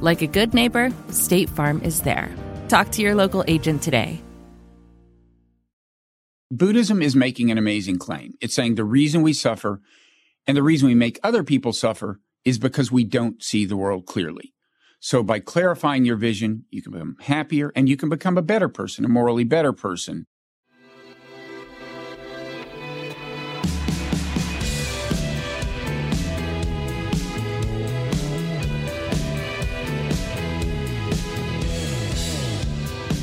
Like a good neighbor, State Farm is there. Talk to your local agent today. Buddhism is making an amazing claim. It's saying the reason we suffer and the reason we make other people suffer is because we don't see the world clearly. So by clarifying your vision, you can become happier and you can become a better person, a morally better person.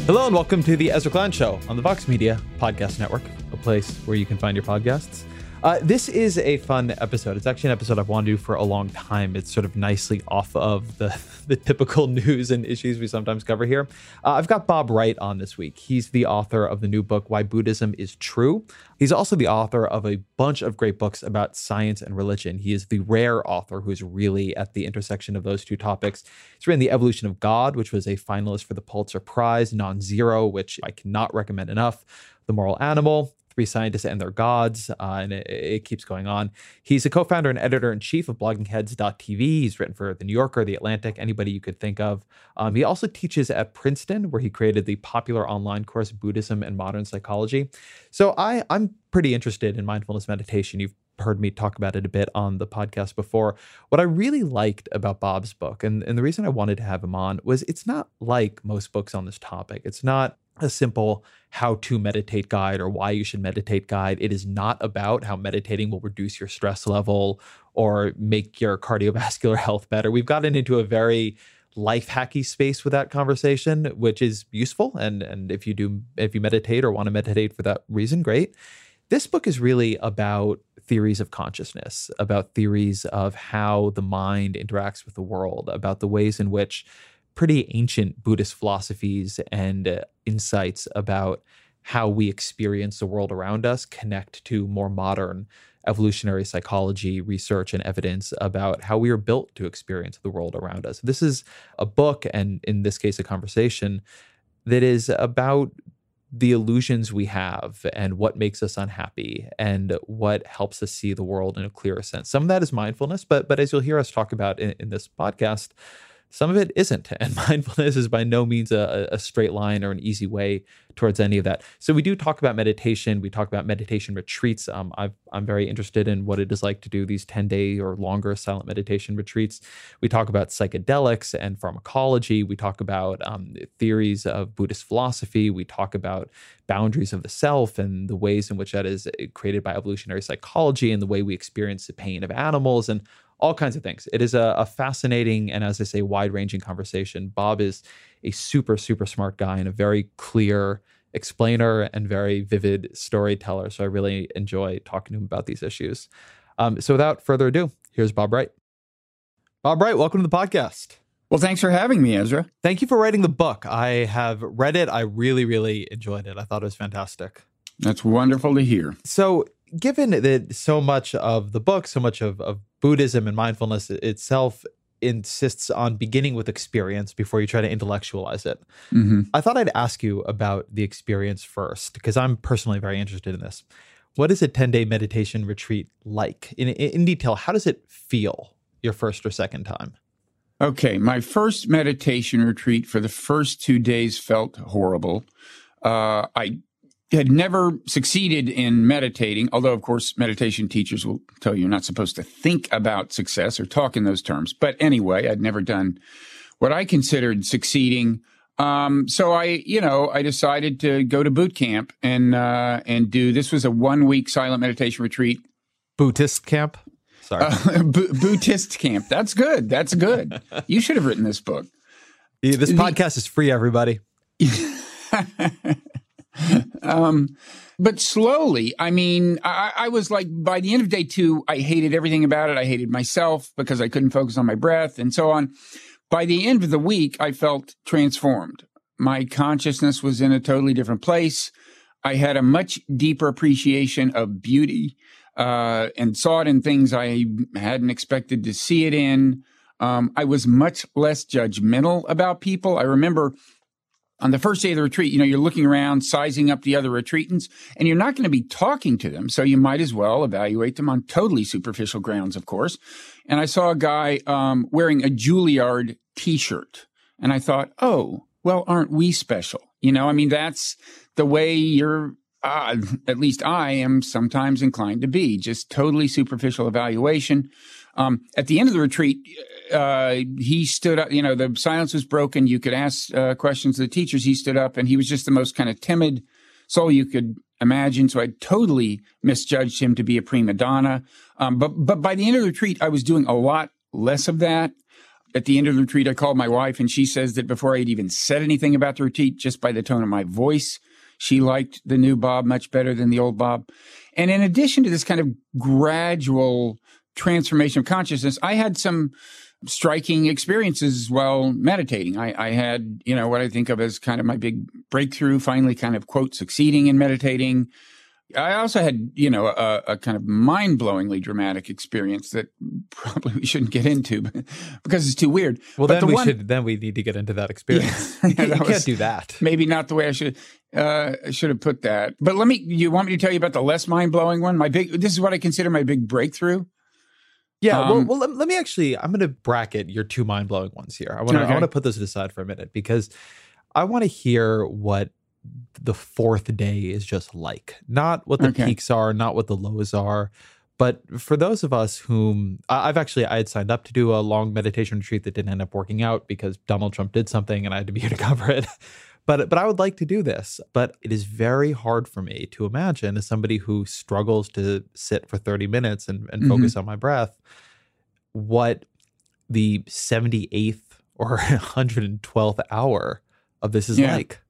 Hello and welcome to the Ezra Klein Show on the Vox Media Podcast Network, a place where you can find your podcasts. Uh, this is a fun episode. It's actually an episode I've wanted to do for a long time. It's sort of nicely off of the, the typical news and issues we sometimes cover here. Uh, I've got Bob Wright on this week. He's the author of the new book, Why Buddhism is True. He's also the author of a bunch of great books about science and religion. He is the rare author who is really at the intersection of those two topics. He's written The Evolution of God, which was a finalist for the Pulitzer Prize, Non Zero, which I cannot recommend enough. The Moral Animal, Three Scientists and Their Gods, uh, and it, it, keeps going on. He's a co founder and editor in chief of bloggingheads.tv. He's written for The New Yorker, The Atlantic, anybody you could think of. Um, he also teaches at Princeton, where he created the popular online course Buddhism and Modern Psychology. So I, I'm pretty interested in mindfulness meditation. You've heard me talk about it a bit on the podcast before. What I really liked about Bob's book, and, and the reason I wanted to have him on, was it's not like most books on this topic. It's not a simple how to meditate guide or why you should meditate guide. It is not about how meditating will reduce your stress level or make your cardiovascular health better. We've gotten into a very life hacky space with that conversation, which is useful. And and if you do if you meditate or want to meditate for that reason, great. This book is really about theories of consciousness, about theories of how the mind interacts with the world, about the ways in which pretty ancient Buddhist philosophies and uh, insights about how we experience the world around us connect to more modern evolutionary psychology research and evidence about how we are built to experience the world around us. This is a book, and in this case, a conversation that is about the illusions we have and what makes us unhappy and what helps us see the world in a clearer sense. Some of that is mindfulness, but but as you'll hear us talk about in, in this podcast, some of it isn't. And mindfulness is by no means a, a, straight line or an easy way towards any of that. So we do talk about meditation. We talk about meditation retreats. Um, i am very interested in what it is like to do these 10 day or longer silent meditation retreats. We talk about psychedelics and pharmacology. We talk about um, theories of Buddhist philosophy. We talk about boundaries of the self and the ways in which that is eh, created by evolutionary psychology and the way we experience the pain of animals and all kinds of things. It is a, a fascinating and, as I say, wide ranging conversation. Bob is a super, super smart guy and a very clear explainer and very vivid storyteller. So I really enjoy talking to him about these issues. Um, so without further ado, here's Bob Wright. Bob Wright, welcome to the podcast. Well, thanks for having me, Ezra. Thank you for writing the book. I have read it. I really, really enjoyed it. I thought it was fantastic. That's wonderful to hear. So, given that so much of the book, so much of, of Buddhism and mindfulness itself insists on beginning with experience before you try to intellectualize it. Mm-hmm. I thought I'd ask you about the experience first, because I'm personally very interested in this. What is a 10 day meditation retreat like? In, in detail, how does it feel your first or second time? Okay, my first meditation retreat for the first two days felt horrible. Uh, I had never succeeded in meditating, although, of course, meditation teachers will tell you you're not supposed to think about success or talk in those terms. But anyway, I'd never done what I considered succeeding. Um, so I, you know, I decided to go to boot camp and uh, and do. This was a one week silent meditation retreat. Buddhist camp. Sorry, uh, B- Buddhist camp. That's good. That's good. You should have written this book. Yeah, this podcast is free, everybody. um, but slowly, I mean, I, I, was like, by the end of day two, I hated everything about it. I hated myself because I couldn't focus on my breath and so on. By the end of the week, I felt transformed. My consciousness was in a totally different place. I had a much deeper appreciation of beauty uh, and saw it in things I hadn't expected to see it in. Um, I was much less judgmental about people. I remember on the first day of the retreat, you know, you're looking around, sizing up the other retreatants, and you're not going to be talking to them. So you might as well evaluate them on totally superficial grounds, of course. And I saw a guy um, wearing a Juilliard t shirt. And I thought, oh, well, aren't we special? You know, I mean, that's the way you're, uh, at least I am sometimes inclined to be, just totally superficial evaluation. Um, at the end of the retreat, uh, he stood up. You know, the silence was broken. You could ask uh, questions to the teachers. He stood up, and he was just the most kind of timid soul you could imagine. So I totally misjudged him to be a prima donna. Um, but but by the end of the retreat, I was doing a lot less of that. At the end of the retreat, I called my wife, and she says that before I had even said anything about the retreat, just by the tone of my voice, she liked the new Bob much better than the old Bob. And in addition to this kind of gradual transformation of consciousness, I had some striking experiences while meditating. I, I, had, you know, what I think of as kind of my big breakthrough, finally kind of quote, succeeding in meditating. I also had, you know, a, a kind of mind blowingly dramatic experience that probably we shouldn't get into because it's too weird. Well, but then the we one, should, then we need to get into that experience. Yeah, you, that you can't do that. Maybe not the way I should, uh, should have put that. But let me, you want me to tell you about the less mind blowing one? My big, this is what I consider my big breakthrough. Yeah, Um, well, well let, let me actually. I'm going to bracket your two mind blowing ones here. I want to. I want to put those aside for a minute because I want to hear what the fourth day is just like. Not what the Okay. peaks are, not what the lows are, but for those of us whom I've actually I had signed up to do a long meditation retreat that didn't end up working out because Donald Trump did something and I had to be here to cover it. But but I would like to do this. But it is very hard for me to imagine as somebody who struggles to sit for 30 minutes and, and Mhm. focus on my breath, what the 78th or 112th hour of this is Yeah. like.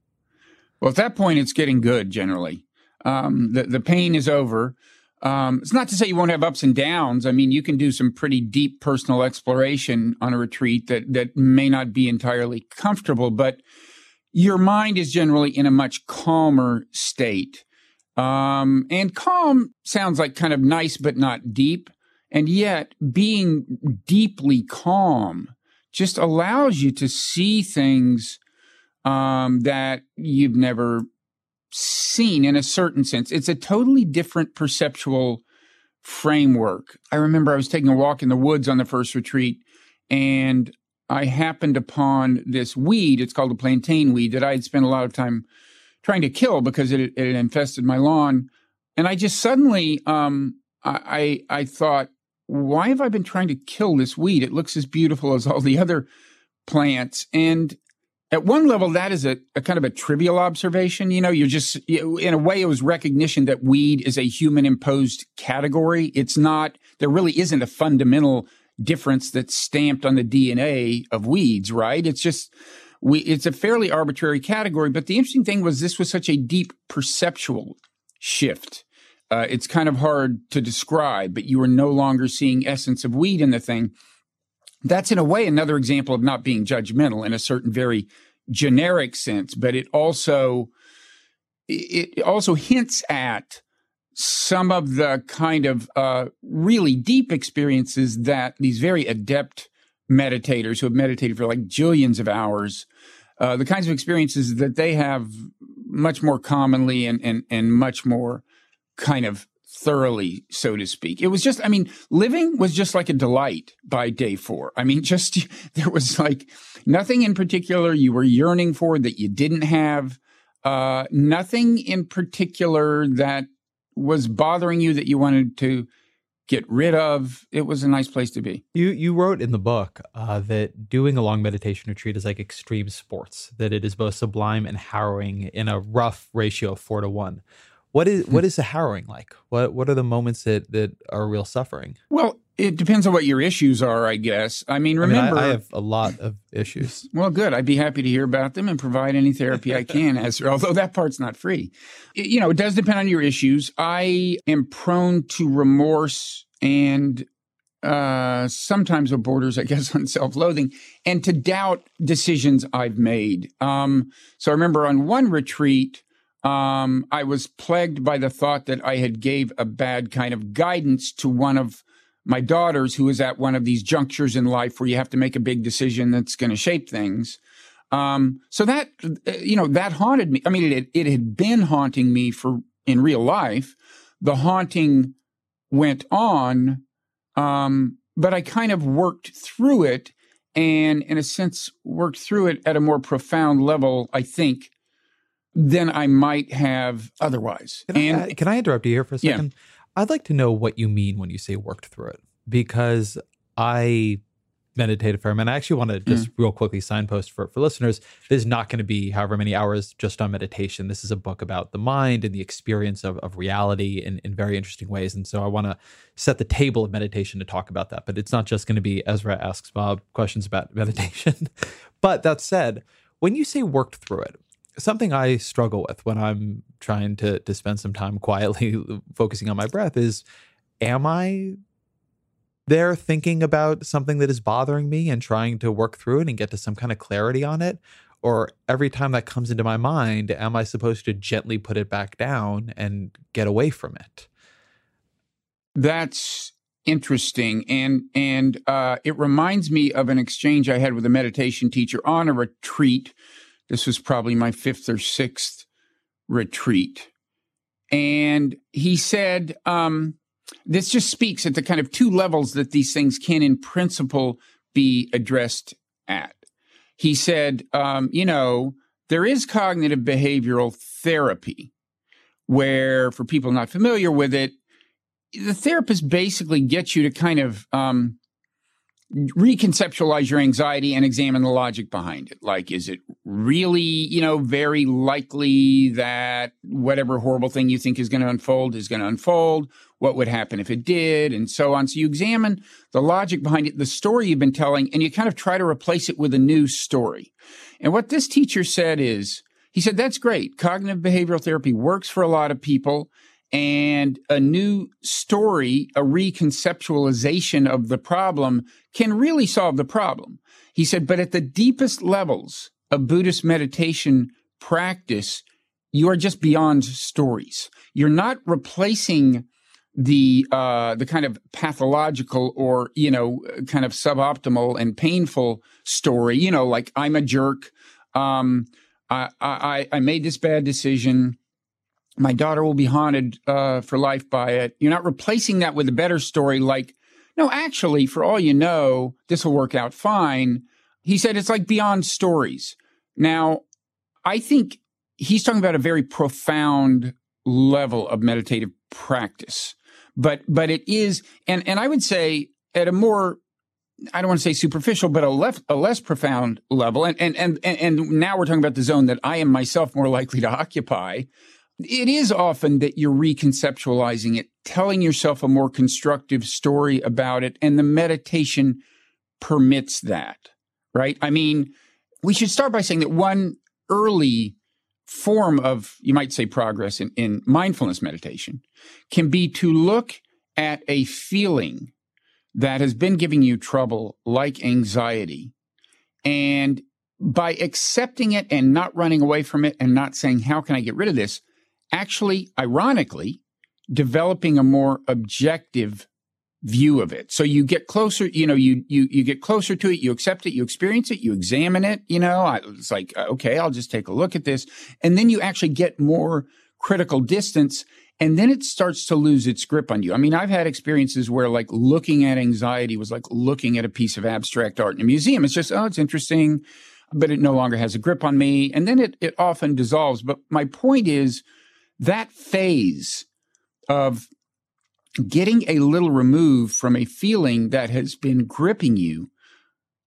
Well, at that point, it's getting good generally. Um, the, the pain is over. Um, it's not to say you won't have ups and downs. I mean, you can do some pretty deep personal exploration on a retreat that, that may not be entirely comfortable, but your mind is generally in a much calmer state. Um, and calm sounds like kind of nice, but not deep. And yet, being deeply calm just allows you to see things um, that you've never seen in a certain sense. It's a totally different perceptual framework. I remember I was taking a walk in the woods on the first retreat and I happened upon this weed. It's called a plantain weed that I had spent a lot of time trying to kill because it, it infested my lawn. And I just suddenly, um, I, I, I thought, why have I been trying to kill this weed? It looks as beautiful as all the other plants. And at one level, that is a, a kind of a trivial observation. You know, you're just, in a way, it was recognition that weed is a human imposed category. It's not, there really isn't a fundamental difference that's stamped on the DNA of weeds, right? It's just, we, it's a fairly arbitrary category. But the interesting thing was this was such a deep perceptual shift. Uh, it's kind of hard to describe, but you are no longer seeing essence of weed in the thing. That's in a way another example of not being judgmental in a certain very generic sense, but it also it also hints at some of the kind of uh, really deep experiences that these very adept meditators who have meditated for like jillions of hours, uh, the kinds of experiences that they have much more commonly and and and much more kind of thoroughly, so to speak. It was just, I mean, living was just like a delight by day four. I mean, just there was like nothing in particular you were yearning for that you didn't have, uh, nothing in particular that was bothering you that you wanted to get rid of. It was a nice place to be. You you wrote in the book uh, that doing a long meditation retreat is like extreme sports. That it is both sublime and harrowing in a rough ratio of four to one. What is what is the harrowing like? What what are the moments that that are real suffering? Well, it depends on what your issues are, I guess. I mean, remember, I, mean, I, I have a lot of issues. Well, good. I'd be happy to hear about them and provide any therapy I can. As although that part's not free, it, you know, it does depend on your issues. I am prone to remorse and uh, sometimes with borders, I guess, on self-loathing and to doubt decisions I've made. Um, so I remember on one retreat. Um, I was plagued by the thought that I had gave a bad kind of guidance to one of my daughters who was at one of these junctures in life where you have to make a big decision that's going to shape things. Um, so that uh, you know that haunted me. I mean, it it had been haunting me for in real life. The haunting went on, um, but I kind of worked through it, and in a sense, worked through it at a more profound level. I think than I might have otherwise. Can, and, I, can I interrupt you here for a second? Yeah. I'd like to know what you mean when you say worked through it because I meditate a fair amount. I actually want to just mm. real quickly signpost for, for listeners. This is not going to be however many hours just on meditation. This is a book about the mind and the experience of, of reality in, in very interesting ways. And so I want to set the table of meditation to talk about that. But it's not just going to be Ezra asks Bob questions about meditation. but that said, when you say worked through it, something I struggle with when I'm trying to to spend some time quietly focusing on my breath is am I there thinking about something that is bothering me and trying to work through it and get to some kind of clarity on it? Or every time that comes into my mind am I supposed to gently put it back down and get away from it? That's interesting and and uh, it reminds me of an exchange I had with a meditation teacher on a retreat this was probably my fifth or sixth retreat. And he said, um, this just speaks at the kind of two levels that these things can, in principle, be addressed at. He said, um, you know, there is cognitive behavioral therapy where, for people not familiar with it, the therapist basically gets you to kind of um, reconceptualize your anxiety and examine the logic behind it. Like, is it really, you know, very likely that whatever horrible thing you think is going to unfold is going to unfold? What would happen if it did? And so on. So you examine the logic behind it, the story you've been telling, and you kind of try to replace it with a new story. And what this teacher said is, he said, that's great. Cognitive behavioral therapy works for a lot of people and a new story, a reconceptualization of the problem can really solve the problem. He said, but at the deepest levels of Buddhist meditation practice, you are just beyond stories. You're not replacing the uh, the kind of pathological or you know kind of suboptimal and painful story. You know, like I'm a jerk. Um, I, I I made this bad decision my daughter will be haunted uh, for life by it. You're not replacing that with a better story like, no, actually, for all you know, this will work out fine. He said it's like beyond stories. Now, I think he's talking about a very profound level of meditative practice. But but it is and and I would say at a more I don't want to say superficial, but a left a less profound level. And and and and now we're talking about the zone that I am myself more likely to occupy it is often that you're reconceptualizing it, telling yourself a more constructive story about it, and the meditation permits that, right? I mean, we should start by saying that one early form of, you might say, progress in, in mindfulness meditation can be to look at a feeling that has been giving you trouble, like anxiety, and by accepting it and not running away from it and not saying, How can I get rid of this? Actually, ironically, developing a more objective view of it. So you get closer, you know, you, you, you get closer to it, you accept it, you experience it, you examine it, you know, I, it's like, uh, okay, I'll just take a look at this. And then you actually get more critical distance and then it starts to lose its grip on you. I mean, I've had experiences where like looking at anxiety was like looking at a piece of abstract art in a museum. It's just, oh, it's interesting, but it no longer has a grip on me. And then it, it often dissolves. But my point is, that phase of getting a little removed from a feeling that has been gripping you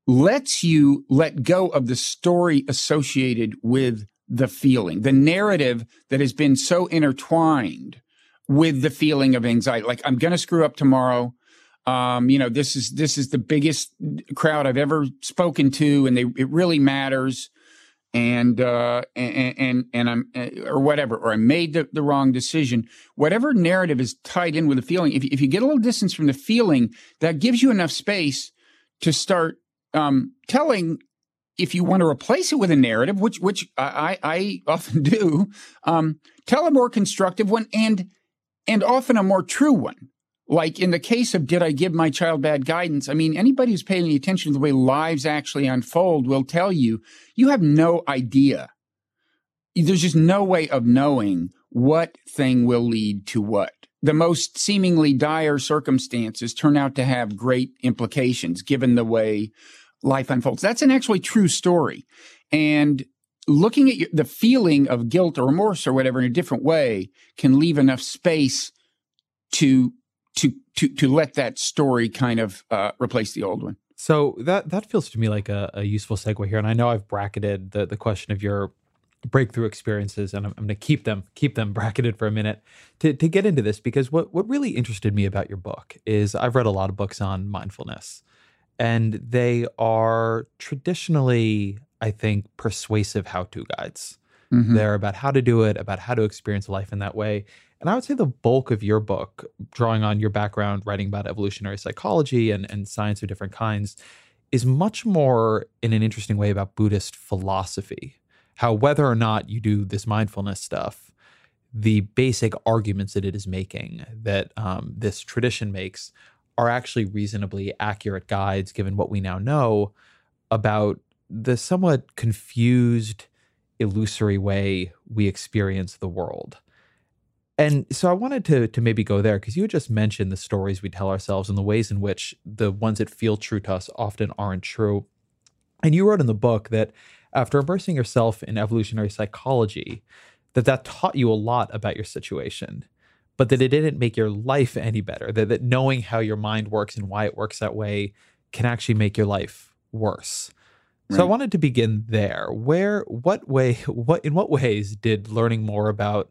lets you let go of the story associated with the feeling, the narrative that has been so intertwined with the feeling of anxiety. Like, I'm going to screw up tomorrow. Um, you know, this is, this is the biggest crowd I've ever spoken to and they, it really matters. And, uh, and, and, and I'm, uh, or whatever, or I made the, the wrong decision. Whatever narrative is tied in with the feeling, if, if you get a little distance from the feeling, that gives you enough space to start, um, telling if you want to replace it with a narrative, which which I, I often do, um, tell a more constructive one and and often a more true one. Like in the case of did I give my child bad guidance? I mean, anybody who's paying attention to the way lives actually unfold will tell you you have no idea. There's just no way of knowing what thing will lead to what. The most seemingly dire circumstances turn out to have great implications given the way life unfolds. That's an actually true story. And looking at the feeling of guilt or remorse or whatever in a different way can leave enough space to to to to let that story kind of uh, replace the old one. So that that feels to me like a, a, useful segue here, and I know I've bracketed the the question of your breakthrough experiences, and I'm, I'm going to keep them keep them bracketed for a minute to to get into this because what what really interested me about your book is I've read a lot of books on mindfulness, and they are traditionally, I think, persuasive how to guides. Mm-hmm. They're about how to do it, about how to experience life in that way. And I would say the bulk of your book, drawing on your background, writing about evolutionary psychology and, and science of different kinds, is much more in an interesting way about Buddhist philosophy. How, whether or not you do this mindfulness stuff, the basic arguments that it is making, that um, this tradition makes, are actually reasonably accurate guides given what we now know about the somewhat confused, illusory way we experience the world. And so I wanted to to maybe go there because you just mentioned the stories we tell ourselves and the ways in which the ones that feel true to us often aren't true. And you wrote in the book that after immersing yourself in evolutionary psychology, that that taught you a lot about your situation but that it didn't make your life any better. That, that knowing how your mind works and why it works that way can actually make your life worse. Right. So I wanted to begin there. Where, what way, what in what ways did learning more about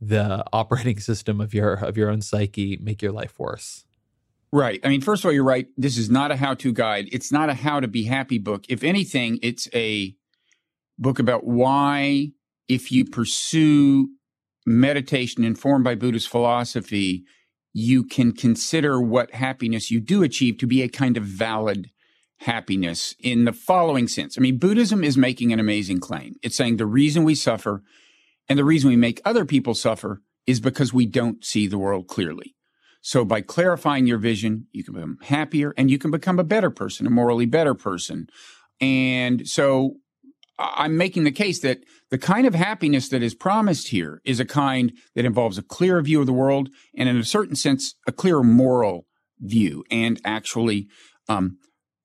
the operating system of your of your own psyche make your life worse? Right. I mean, first of all, you're right. This is not a how-to guide. It's not a how to be happy book. If anything, it's a book about why, if you pursue meditation informed by Buddhist philosophy, you can consider what happiness you do achieve to be a kind of valid happiness in the following sense. I mean, Buddhism is making an amazing claim. It's saying the reason we suffer and the reason we make other people suffer is because we don't see the world clearly. So by clarifying your vision, you can become happier and you can become a better person, a morally better person. And so I'm making the case that the kind of happiness that is promised here is a kind that involves a clearer view of the world and, in a certain sense, a clearer moral view and actually um,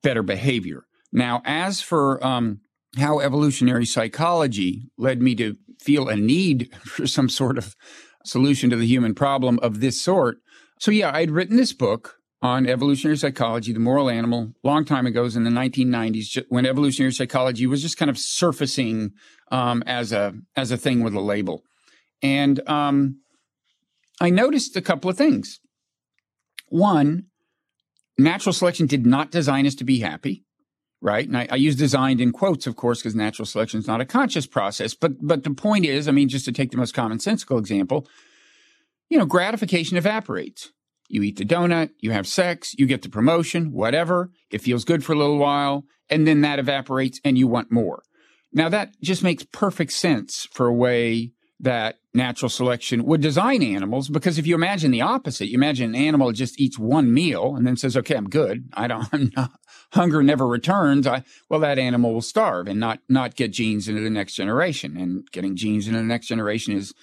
better behavior. Now, as for um, how evolutionary psychology led me to feel a need for some sort of solution to the human problem of this sort. So, yeah, I'd written this book on evolutionary psychology, the moral animal, long time ago, in the 1990s, when evolutionary psychology was just kind of surfacing um, as a as a thing with a label, and um, I noticed a couple of things. One, natural selection did not design us to be happy, right? And I, I use designed in quotes, of course, because natural selection is not a conscious process. But but the point is, I mean, just to take the most commonsensical example, you know, gratification evaporates you eat the donut, you have sex, you get the promotion, whatever. It feels good for a little while, and then that evaporates and you want more. Now, that just makes perfect sense for a way that natural selection would design animals because if you imagine the opposite, you imagine an animal just eats one meal and then says, okay, I'm good. I don't, I'm not, hunger never returns. I, well, that animal will starve and not, not get genes into the next generation. And getting genes into the next generation is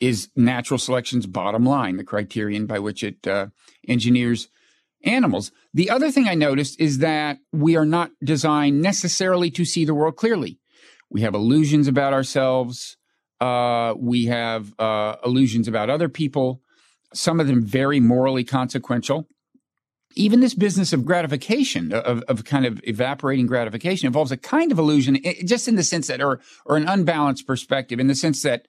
is natural selection's bottom line, the criterion by which it uh, engineers animals. The other thing I noticed is that we are not designed necessarily to see the world clearly. We have illusions about ourselves. Uh, we have uh, illusions about other people. some of them very morally consequential. Even this business of gratification, of, of kind of evaporating gratification, involves a kind of illusion, just in the sense that, or, or an unbalanced perspective, in the sense that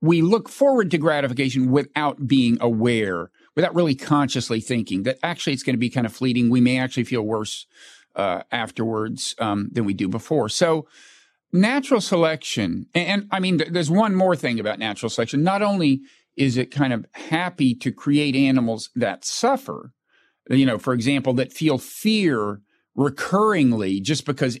we look forward to gratification without being aware, without really consciously thinking that actually it's going to be kind of fleeting. We may actually feel worse uh, afterwards um, than we do before. So, natural selection, and, I mean, th- there's one more thing about natural selection. Not only is it kind of happy to create animals that suffer, you know, for example, that feel fear recurringly just because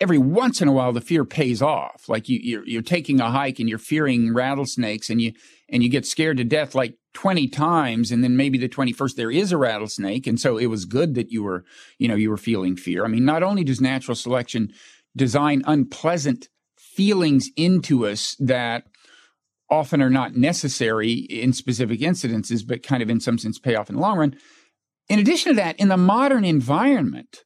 every once in a while the fear pays off. Like you, you're, you're taking a hike and you're fearing rattlesnakes and you, and you get scared to death like 20 times. And then maybe the 21st there is a rattlesnake. And so it was good that you were, you know, you were feeling fear. I mean, not only does natural selection design unpleasant feelings into us that often are not necessary in specific incidences, but kind of in some sense pay off in the long run. In addition to that, in the modern environment,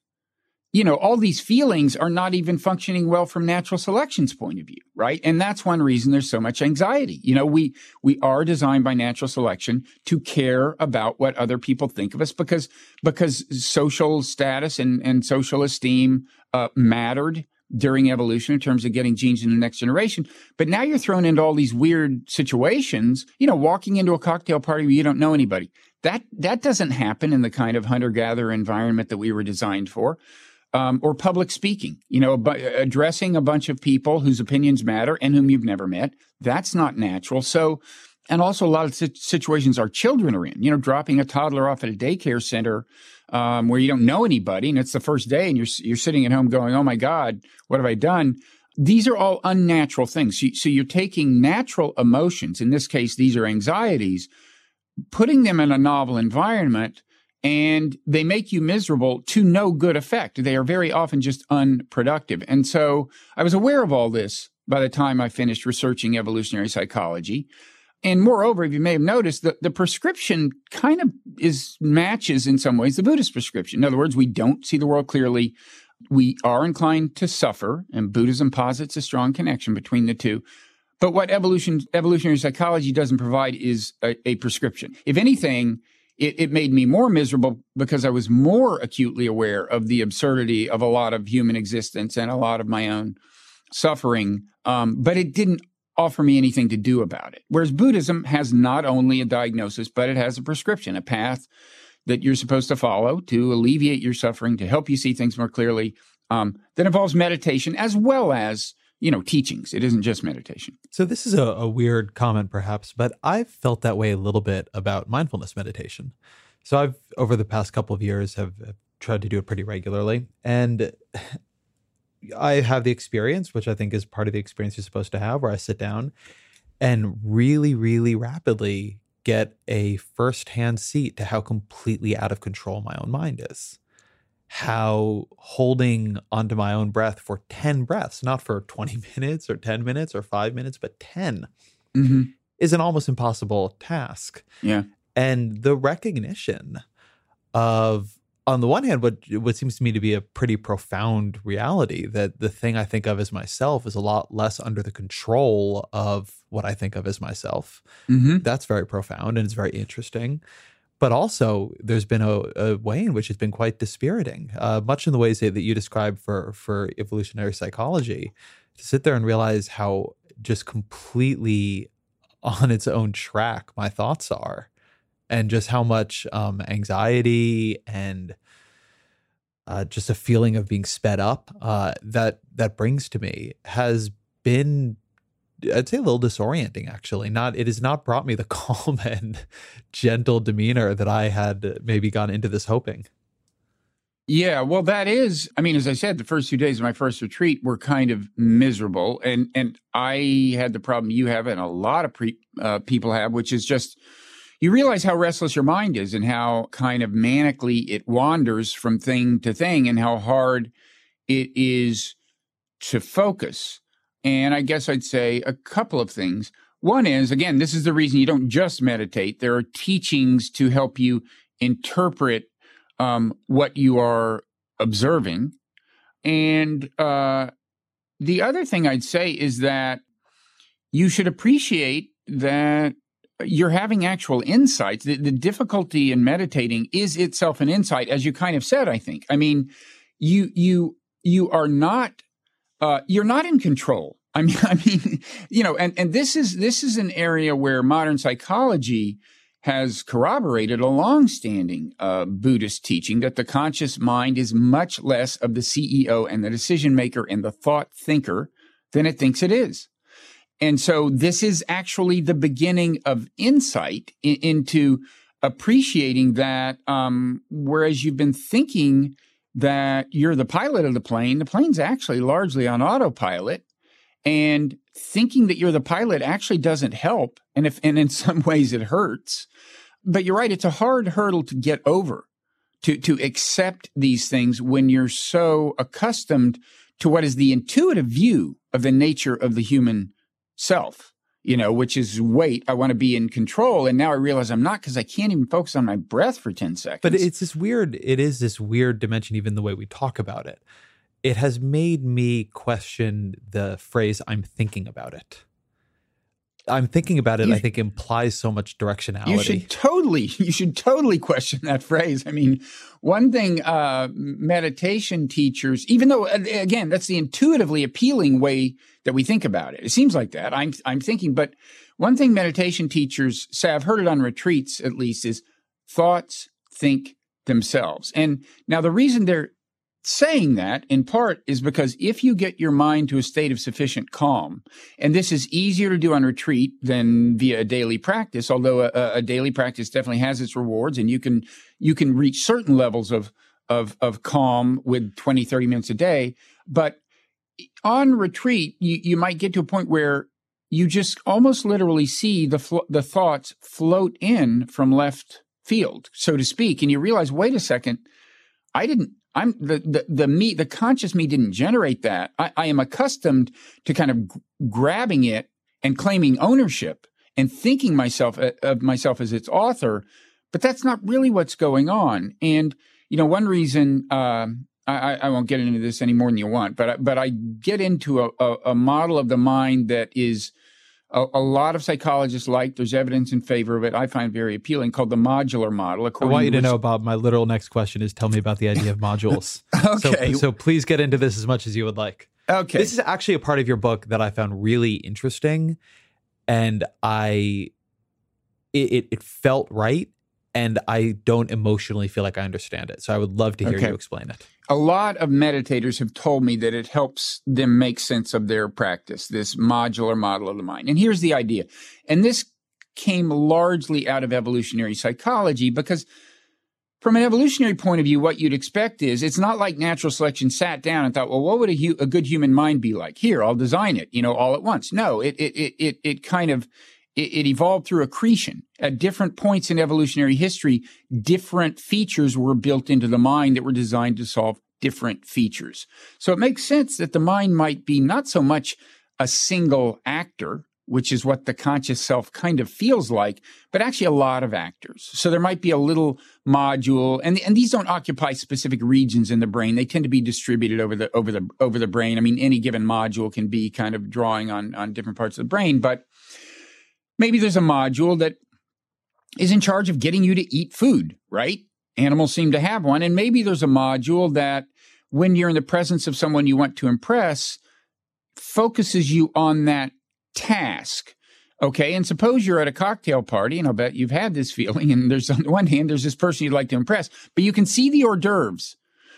you know, all these feelings are not even functioning well from natural selection's point of view, right? And that's one reason there's so much anxiety. You know, we, we are designed by natural selection to care about what other people think of us because, because social status and, and social esteem, uh, mattered during evolution in terms of getting genes in the next generation. But now you're thrown into all these weird situations, you know, walking into a cocktail party where you don't know anybody. That, that doesn't happen in the kind of hunter gatherer environment that we were designed for um, or public speaking, you know, addressing a bunch of people whose opinions matter and whom you've never met. That's not natural. So, and also a lot of situations our children are in, you know, dropping a toddler off at a daycare center um, where you don't know anybody and it's the first day and you're, you're sitting at home going, oh my God, what have I done? These are all unnatural things. So, so you're taking natural emotions. In this case, these are anxieties, putting them in a novel environment and they make you miserable to no good effect. They are very often just unproductive. And so I was aware of all this by the time I finished researching evolutionary psychology. And moreover, if you may have noticed, the, the prescription kind of is matches in some ways the Buddhist prescription. In other words, we don't see the world clearly. We are inclined to suffer, and Buddhism posits a strong connection between the two. But what evolution, evolutionary psychology doesn't provide is a, a prescription. If anything, it, it made me more miserable because I was more acutely aware of the absurdity of a lot of human existence and a lot of my own suffering. Um, but it didn't offer me anything to do about it. Whereas Buddhism has not only a diagnosis, but it has a prescription, a path that you're supposed to follow to alleviate your suffering, to help you see things more clearly, um, that involves meditation as well as you know, teachings. It isn't just meditation. So this is a, a, weird comment, perhaps, but I've felt that way a little bit about mindfulness meditation. So I've over the past couple of years have, have tried to do it pretty regularly, and I have the experience, which I think is part of the experience you're supposed to have, where I sit down and really, really rapidly get a firsthand seat to how completely out of control my own mind is how holding onto my own breath for 10 breaths, not for 20 minutes or 10 minutes or five minutes, but 10 mm-hmm. is an almost impossible task. Yeah. And the recognition of, on the one hand, what what seems to me to be a pretty profound reality that the thing I think of as myself is a lot less under the control of what I think of as myself. Mm-hmm. That's very profound and it's very interesting but also there's been a, a, way in which it's been quite dispiriting, uh, much in the ways that, that you described for for evolutionary psychology. To sit there and realize how just completely on its own track my thoughts are, and just how much um, anxiety and uh, just a feeling of being sped up uh, that that brings to me has been I'd say a little disorienting actually. Not it has not brought me the calm and gentle demeanor that I had maybe gone into this hoping. Yeah, well, that is. I mean, as I said, the first few days of my first retreat were kind of miserable, and and I had the problem you have, and a lot of pre, uh, people have, which is just you realize how restless your mind is, and how kind of manically it wanders from thing to thing, and how hard it is to focus. And I guess I'd say a couple of things. One is, again, this is the reason you don't just meditate. There are teachings to help you interpret um, what you are observing. And uh, the other thing I'd say is that you should appreciate that you're having actual insights. The, the difficulty in meditating is itself an insight, as you kind of said. I think. I mean, you you you are not uh, you're not in control. I mean, I mean, you know, and and this is this is an area where modern psychology has corroborated a long-standing uh, Buddhist teaching that the conscious mind is much less of the CEO and the decision maker and the thought thinker than it thinks it is. And so this is actually the beginning of insight in, into appreciating that, um, whereas you've been thinking that you're the pilot of the plane, the plane's actually largely on autopilot. And thinking that you're the pilot actually doesn't help. And if, and in some ways it hurts. But you're right. It's a hard hurdle to get over to, to accept these things when you're so accustomed to what is the intuitive view of the nature of the human self, you know, which is wait, I want to be in control. And now I realize I'm not because I can't even focus on my breath for 10 seconds. But it's this weird, it is this weird dimension, even the way we talk about it. It has made me question the phrase, I'm thinking about it. I'm thinking about it, you, I think implies so much directionality. You should totally, you should totally question that phrase. I mean, one thing uh, meditation teachers, even though again, that's the intuitively appealing way that we think about it. It seems like that. I'm I'm thinking, but one thing meditation teachers say, I've heard it on retreats at least, is thoughts think themselves. And now the reason they're saying that in part is because if you get your mind to a state of sufficient calm, and this is easier to do on retreat than via a daily practice, although a, a, daily practice definitely has its rewards and you can, you can reach certain levels of, of, of calm with 20, 30 minutes a day. But on retreat, you, you might get to a point where you just almost literally see the, flo- the thoughts float in from left field, so to speak. And you realize, wait a second, I didn't I'm the, the, the me, the conscious me didn't generate that. I, I am accustomed to kind of g- grabbing it and claiming ownership and thinking myself uh, of myself as its author, but that's not really what's going on. And you know, one reason uh, I, I, won't get into this any more than you want, but but I get into a, a, a model of the mind that is a, a, lot of psychologists like. There's evidence in favor of it. I find very appealing, called the modular model. I want you to, know about my literal next question is tell me about the idea of modules. okay. So, so please get into this as much as you would like. Okay. This is actually a part of your book that I found really interesting, and I it, it, it felt right and I don't emotionally feel like I understand it. So I would love to hear okay. you explain it. A lot of meditators have told me that it helps them make sense of their practice, this modular model of the mind. And here's the idea. And this came largely out of evolutionary psychology because from an evolutionary point of view, what you'd expect is it's not like natural selection sat down and thought, well, what would a, hu- a good human mind be like? Here, I'll design it, you know, all at once. No, it, it, it, it, it kind of it, evolved through accretion. At different points in evolutionary history, different features were built into the mind that were designed to solve different features. So it makes sense that the mind might be not so much a single actor, which is what the conscious self kind of feels like, but actually a lot of actors. So there might be a little module, and and these don't occupy specific regions in the brain. They tend to be distributed over the over the over the brain. I mean, any given module can be kind of drawing on on different parts of the brain, but Maybe there's a module that is in charge of getting you to eat food, right? Animals seem to have one. And maybe there's a module that when you're in the presence of someone you want to impress, focuses you on that task. Okay. And suppose you're at a cocktail party, and I'll bet you've had this feeling. And there's on the one hand, there's this person you'd like to impress, but you can see the hors d'oeuvres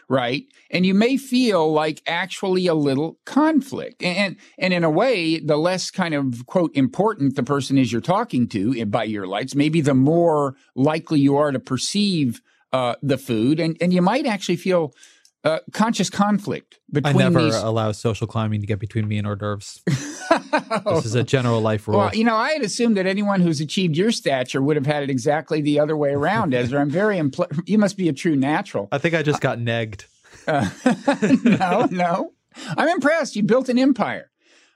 right? And you may feel like actually a little conflict. And, and in a way, the less kind of quote important the person is you're talking to eh, by your lights, maybe the more likely you are to perceive uh, the food. And, and you might actually feel uh, conscious conflict between I never these... allow social climbing to get between me and hors d'oeuvres. this is a general life rule. Well, you know, I had assumed that anyone who's achieved your stature would have had it exactly the other way around, Ezra. I'm very impl- you must be a true natural. I think I just got negged. Uh, no, no. I'm impressed. You built an empire.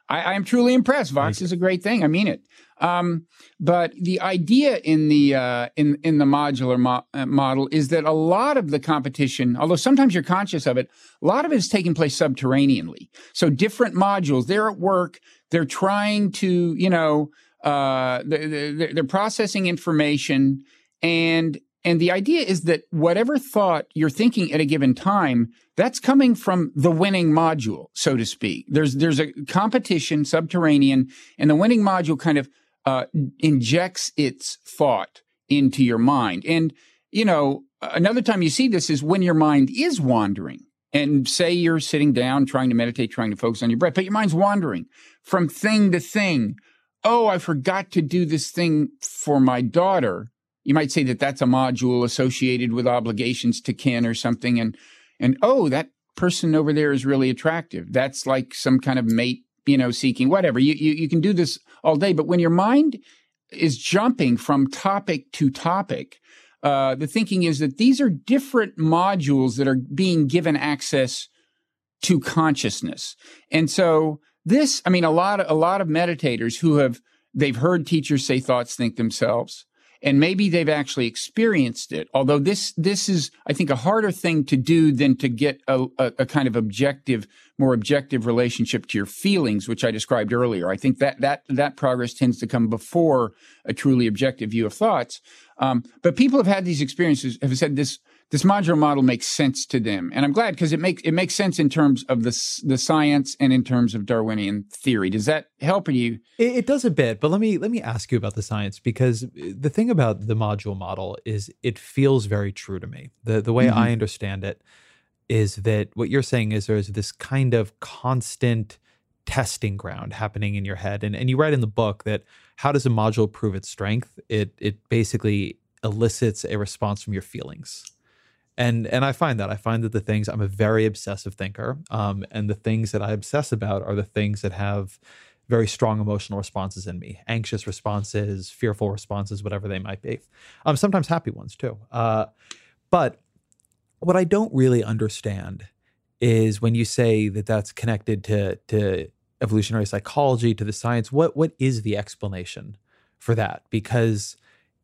I, am truly impressed. Vox is a great thing. I mean it. Um, but the idea in the uh, in in the modular mo- uh, model is that a lot of the competition, although sometimes you're conscious of it, a lot of it is taking place subterraneanly. So different modules, they're at work, they're trying to, you know, Uh, they're, they're processing information, and and the idea is that whatever thought you're thinking at a given time, that's coming from the winning module, so to speak. There's there's a competition subterranean, and the winning module kind of uh, injects its thought into your mind. And you know, another time you see this is when your mind is wandering. And say you're sitting down trying to meditate, trying to focus on your breath, but your mind's wandering from thing to thing. Oh, I forgot to do this thing for my daughter you might say that that's a module associated with obligations to kin or something. And, and oh, that person over there is really attractive. That's like some kind of mate, you know, seeking, whatever. You, you, you can do this all day. But when your mind is jumping from topic to topic, uh, the thinking is that these are different modules that are being given access to consciousness. And so this, I mean, a lot of, a lot of meditators who have, they've heard teachers say thoughts think themselves and maybe they've actually experienced it. Although this this is, I think, a harder thing to do than to get a, a, a, kind of objective, more objective relationship to your feelings, which I described earlier. I think that that that progress tends to come before a truly objective view of thoughts. Um, but people have had these experiences, have said this this modular model makes sense to them, and I'm glad because it makes it makes sense in terms of the the science and in terms of Darwinian theory. Does that help you? It, it does a bit, but let me let me ask you about the science because the thing about the module model is it feels very true to me. the The way mm-hmm. I understand it is that what you're saying is there's this kind of constant testing ground happening in your head, and and you write in the book that how does a module prove its strength? It it basically elicits a response from your feelings and and I find that I find that the things I'm a very obsessive thinker, um, and the things that I obsess about are the things that have very strong emotional responses in me, anxious responses, fearful responses, whatever they might be. Um, sometimes happy ones too. Uh, but what I don't really understand is when you say that that's connected to to evolutionary psychology, to the science. What what is the explanation for that? Because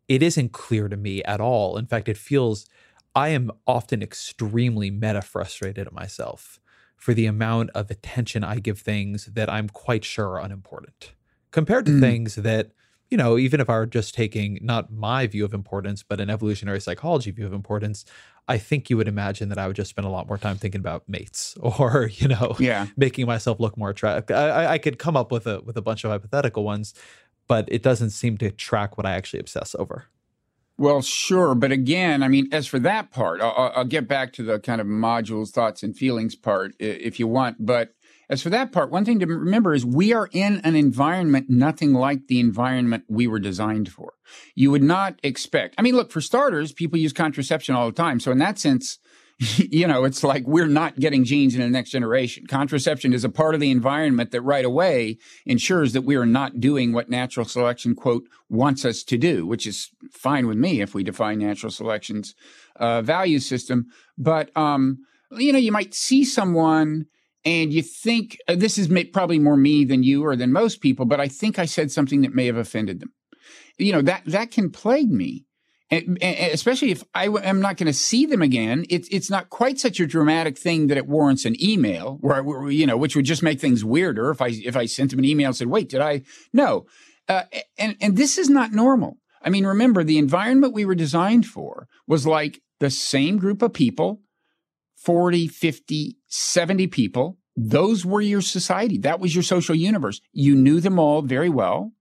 it isn't clear to me at all. In fact, it feels I am often extremely meta frustrated at myself for the amount of attention I give things that I'm quite sure are unimportant compared to mm. things that, you know, even if I were just taking not my view of importance, but an evolutionary psychology view of importance, I think you would imagine that I would just spend a lot more time thinking about mates or, you know, yeah. making myself look more attractive. I, I could come up with a with a bunch of hypothetical ones, but it doesn't seem to track what I actually obsess over. Well, sure. But again, I mean, as for that part, I'll, I'll, get back to the kind of modules, thoughts, and feelings part if you want. But as for that part, one thing to remember is we are in an environment nothing like the environment we were designed for. You would not expect, I mean, look, for starters, people use contraception all the time. So in that sense, you know, it's like we're not getting genes in the next generation. Contraception is a part of the environment that right away ensures that we are not doing what natural selection, quote, wants us to do, which is fine with me if we define natural selection's uh, value system. But, um, you know, you might see someone and you think uh, this is may, probably more me than you or than most people, but I think I said something that may have offended them. You know, that, that can plague me and, especially if I am not going to see them again, it's it's not quite such a dramatic thing that it warrants an email, where you know, which would just make things weirder. If I if I sent them an email and said, "Wait, did I?" No, uh, and and this is not normal. I mean, remember the environment we were designed for was like the same group of people, 40, 50, 70 people. Those were your society. That was your social universe. You knew them all very well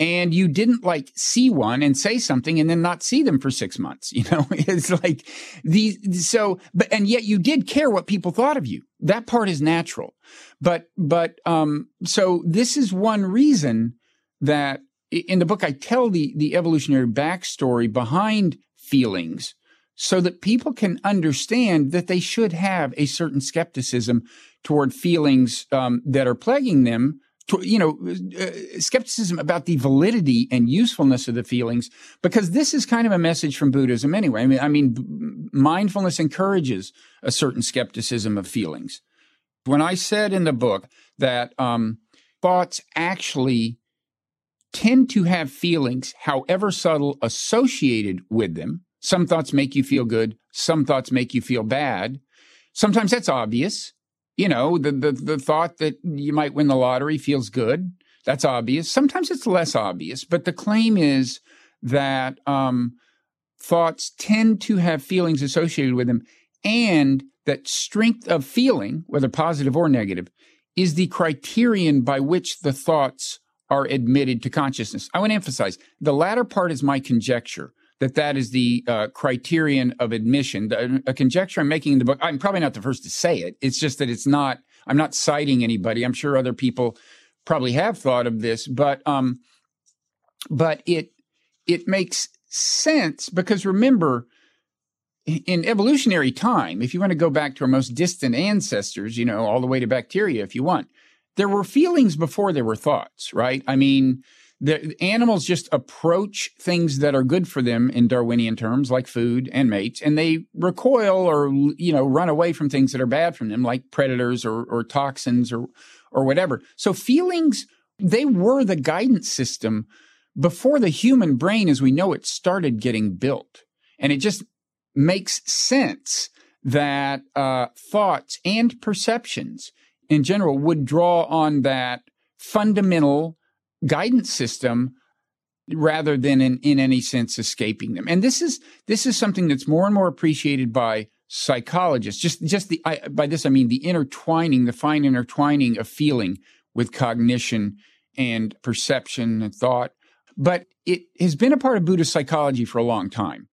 and you didn't like see one and say something and then not see them for six months. You know, it's like these, so, but, and yet you did care what people thought of you. That part is natural. But, but, um, so this is one reason that in the book, I tell the, the evolutionary backstory behind feelings so that people can understand that they should have a certain skepticism toward feelings um, that are plaguing them you know, uh, skepticism about the validity and usefulness of the feelings, because this is kind of a message from Buddhism anyway. I mean, I mean, mindfulness encourages a certain skepticism of feelings. When I said in the book that um, thoughts actually tend to have feelings, however subtle, associated with them. Some thoughts make you feel good. Some thoughts make you feel bad. Sometimes that's obvious you know, the, the, the thought that you might win the lottery feels good. That's obvious. Sometimes it's less obvious, but the claim is that um, thoughts tend to have feelings associated with them and that strength of feeling, whether positive or negative, is the criterion by which the thoughts are admitted to consciousness. I want to emphasize the latter part is my conjecture that that is the uh, criterion of admission. The, a conjecture I'm making in the book. I'm probably not the first to say it. It's just that it's not. I'm not citing anybody. I'm sure other people probably have thought of this, but um, but it it makes sense because remember in evolutionary time, if you want to go back to our most distant ancestors, you know, all the way to bacteria, if you want, there were feelings before there were thoughts, right? I mean, the animals just approach things that are good for them in Darwinian terms, like food and mates, and they recoil or you know run away from things that are bad for them, like predators or, or toxins or or whatever. So feelings they were the guidance system before the human brain, as we know it, started getting built, and it just makes sense that uh, thoughts and perceptions in general would draw on that fundamental guidance system rather than in, in any sense escaping them. And this is this is something that's more and more appreciated by psychologists. Just just the I, by this I mean the intertwining, the fine intertwining of feeling with cognition and perception and thought. But it has been a part of Buddhist psychology for a long time.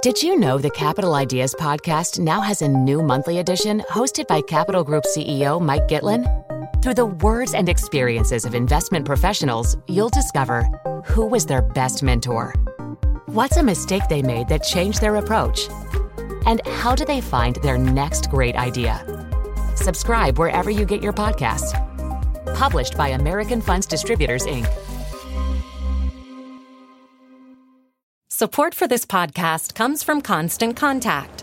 Did you know the Capital Ideas podcast now has a new monthly edition hosted by Capital Group CEO Mike Gitlin? Through the words and experiences of investment professionals, you'll discover who was their best mentor, what's a mistake they made that changed their approach, and how do they find their next great idea. Subscribe wherever you get your podcasts. Published by American Funds Distributors, Inc. Support for this podcast comes from Constant Contact.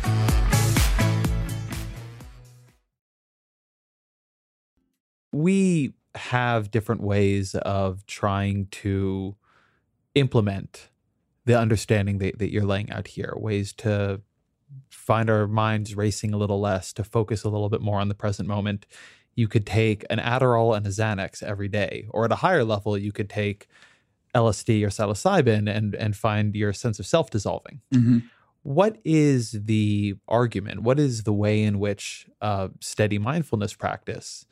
We have different ways of trying to implement the understanding that, that you're laying out here, ways to find our minds racing a little less, to focus a little bit more on the present moment you could take an Adderall and a Xanax every day, or at a higher level, you could take LSD or psilocybin and and find your sense of self dissolving. Mm-hmm. What is the argument? What is the way in which uh, steady mindfulness practice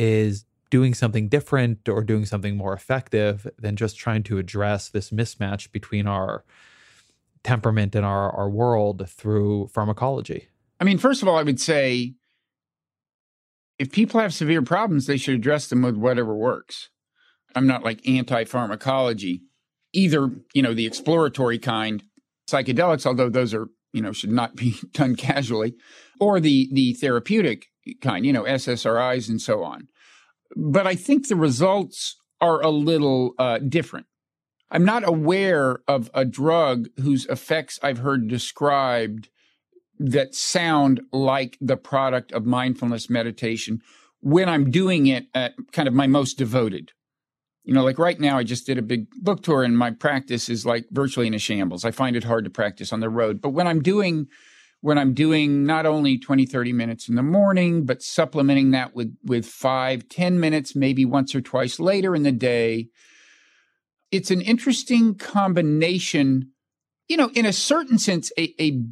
is doing something different or doing something more effective than just trying to address this mismatch between our temperament and our, our world through pharmacology? I mean, first of all, I would say if people have severe problems, they should address them with whatever works. I'm not like anti pharmacology, either, you know, the exploratory kind, psychedelics, although those are, you know, should not be done casually, or the, the therapeutic kind, you know, SSRIs and so on. But I think the results are a little uh, different. I'm not aware of a drug whose effects I've heard described that sound like the product of mindfulness meditation when I'm doing it at kind of my most devoted. You know, like right now, I just did a big book tour and my practice is like virtually in a shambles. I find it hard to practice on the road. But when I'm doing, when I'm doing not only 20, 30 minutes in the morning, but supplementing that with, with five, 10 minutes, maybe once or twice later in the day, it's an interesting combination. You know, in a certain sense, a, a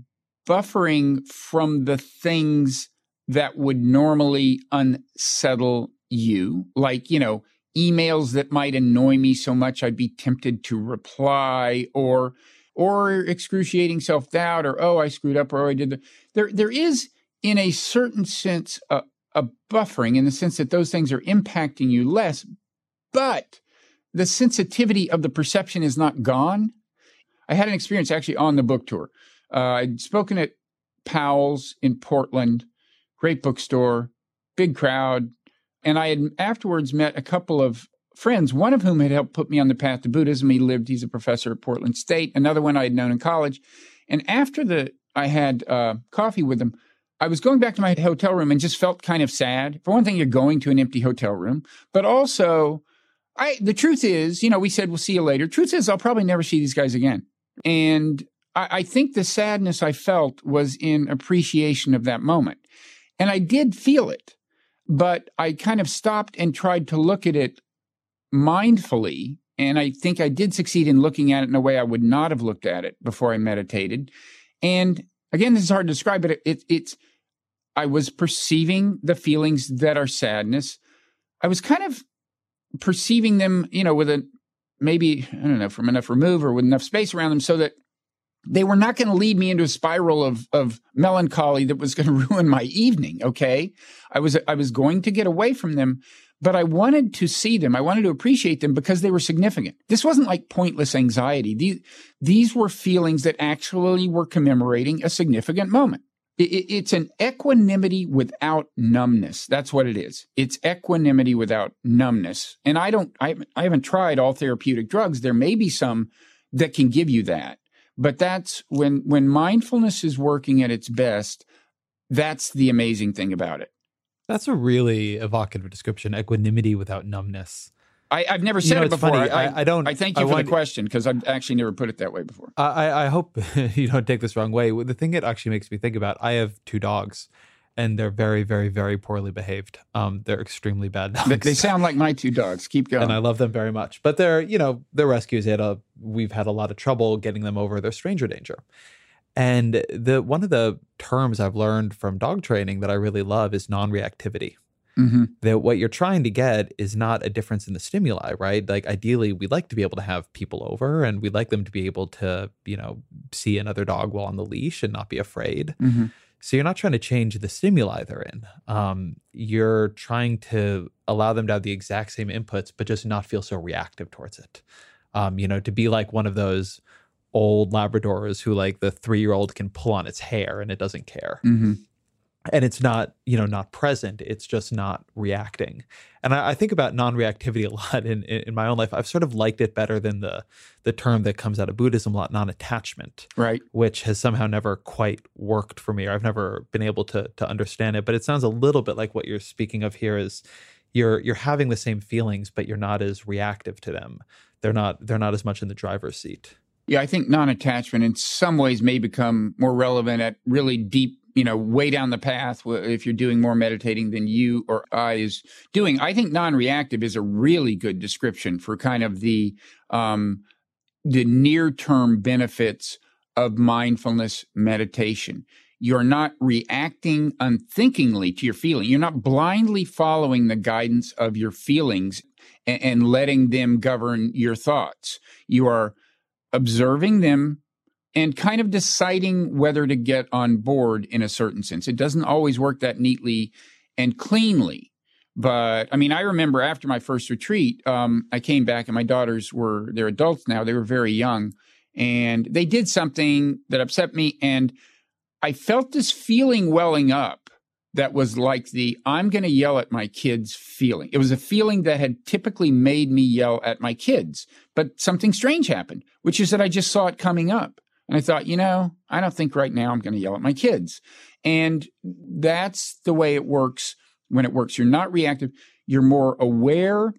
buffering from the things that would normally unsettle you, like, you know, emails that might annoy me so much I'd be tempted to reply or or excruciating self-doubt or oh I screwed up or oh I did the there there is in a certain sense a, a buffering in the sense that those things are impacting you less but the sensitivity of the perception is not gone. I had an experience actually on the book tour. Uh, I'd spoken at Powell's in Portland, great bookstore, big crowd, and I had afterwards met a couple of friends, one of whom had helped put me on the path to Buddhism. He lived, he's a professor at Portland State, another one I had known in college. And after the I had uh, coffee with them, I was going back to my hotel room and just felt kind of sad. For one thing, you're going to an empty hotel room, but also, I the truth is, you know, we said we'll see you later. Truth is, I'll probably never see these guys again. And I, I think the sadness I felt was in appreciation of that moment, and I did feel it but I kind of stopped and tried to look at it mindfully. And I think I did succeed in looking at it in a way I would not have looked at it before I meditated. And again, this is hard to describe, but it, it, it's, I was perceiving the feelings that are sadness. I was kind of perceiving them, you know, with a maybe, I don't know, from enough remove or with enough space around them so that they were not going to lead me into a spiral of of melancholy that was going to ruin my evening okay i was i was going to get away from them but i wanted to see them. I wanted to appreciate them because they were significant. This wasn't like pointless anxiety. These these were feelings that actually were commemorating a significant moment. It, it's an equanimity without numbness. That's what it is. It's equanimity without numbness. And i don't i, I haven't tried all therapeutic drugs. There may be some that can give you that but that's when when mindfulness is working at its best, that's the amazing thing about it. That's a really evocative description. Equanimity without numbness. I, have never said you know, it before. I, I, I, don't. I thank you I for the question because I've actually never put it that way before. I, I hope you don't take this wrong way. The thing it actually makes me think about. I have two dogs, and they're very, very, very poorly behaved. Um, they're extremely bad dogs. They sound like my two dogs. Keep going. And I love them very much. But they're, you know, they're rescues. Had a, we've had a lot of trouble getting them over their stranger danger. And the one of the terms I've learned from dog training that I really love is non-reactivity. Mm-hmm. That what you're trying to get is not a difference in the stimuli, right? Like ideally, we'd like to be able to have people over, and we'd like them to be able to, you know, see another dog while on the leash and not be afraid. Mm-hmm. So you're not trying to change the stimuli they're in. Um, you're trying to allow them to have the exact same inputs, but just not feel so reactive towards it. Um, you know, to be like one of those old Labradors who, like, the three year old can pull on its hair and it doesn't care. Mm-hmm. And it's not you know not present. It's just not reacting. And i, I think about non-reactivity a lot in, in, in my own life. I've sort of liked it better than the the term that comes out of buddhism a lot non-attachment right. which has somehow never quite worked for me or i've never been able to to understand it. But it sounds a little bit like what you're speaking of here is you're you're having the same feelings but you're not as reactive to them. They're not they're not as much in the driver's seat yeah, I think non attachment in some ways may become more relevant at really deep you know, way down the path if you're doing more meditating than you or I is doing. I think non-reactive is a really good description for kind of the um, the near-term benefits of mindfulness meditation. You're not reacting unthinkingly to your feeling. You're not blindly following the guidance of your feelings and, and letting them govern your thoughts. You are observing them and kind of deciding whether to get on board in a certain sense. It doesn't always work that neatly and cleanly. But I mean, I remember after my first retreat, um, I came back and my daughters were, they're adults now, they were very young, and they did something that upset me. And I felt this feeling welling up that was like the I'm going to yell at my kids feeling. It was a feeling that had typically made me yell at my kids, but something strange happened, which is that I just saw it coming up. And I thought, you know, I don't think right now I'm going to yell at my kids. And that's the way it works when it works. You're not reactive, you're more aware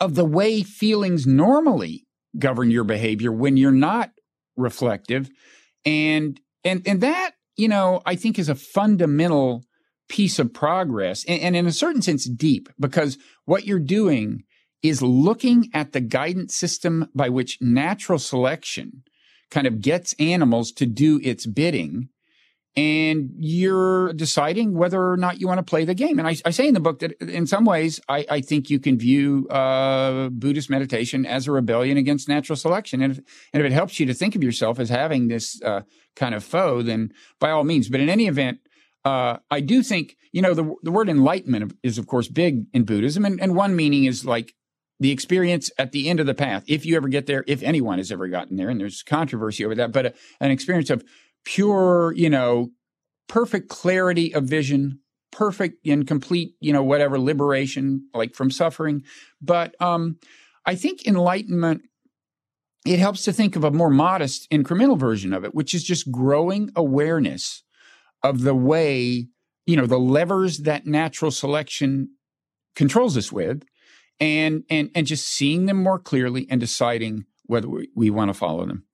of the way feelings normally govern your behavior when you're not reflective. And and and that, you know, I think is a fundamental piece of progress and, and in a certain sense deep because what you're doing is looking at the guidance system by which natural selection kind of gets animals to do its bidding and you're deciding whether or not you want to play the game. And I, I say in the book that in some ways, I, I think you can view uh, Buddhist meditation as a rebellion against natural selection. And if, and if it helps you to think of yourself as having this uh, kind of foe, then by all means. But in any event, uh, I do think, you know, the, the word enlightenment is, of course, big in Buddhism. And, and one meaning is like the experience at the end of the path, if you ever get there, if anyone has ever gotten there, and there's controversy over that, but a, an experience of pure, you know, perfect clarity of vision, perfect and complete, you know, whatever liberation, like from suffering. But um, I think enlightenment, it helps to think of a more modest incremental version of it, which is just growing awareness of the way, you know, the levers that natural selection controls us with and and and just seeing them more clearly and deciding whether we, we want to follow them.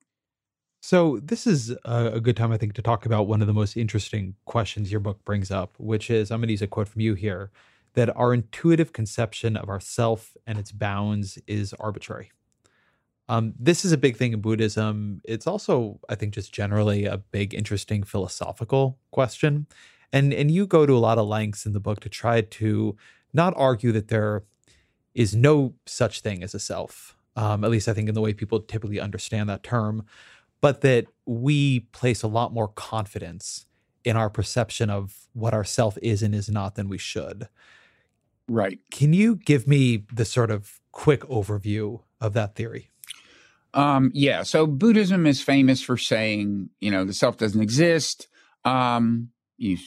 So this is a, good time, I think, to talk about one of the most interesting questions your book brings up, which is I'm going to use a quote from you here that our intuitive conception of ourself and its bounds is arbitrary. Um, this is a big thing in Buddhism. It's also, I think, just generally a big, interesting philosophical question. And and you go to a lot of lengths in the book to try to not argue that there is no such thing as a self. Um, at least I think in the way people typically understand that term, but that we place a lot more confidence in our perception of what our self is and is not than we should. Right. Can you give me the sort of quick overview of that theory? Um, yeah. So Buddhism is famous for saying, you know, the self doesn't exist. Um, you,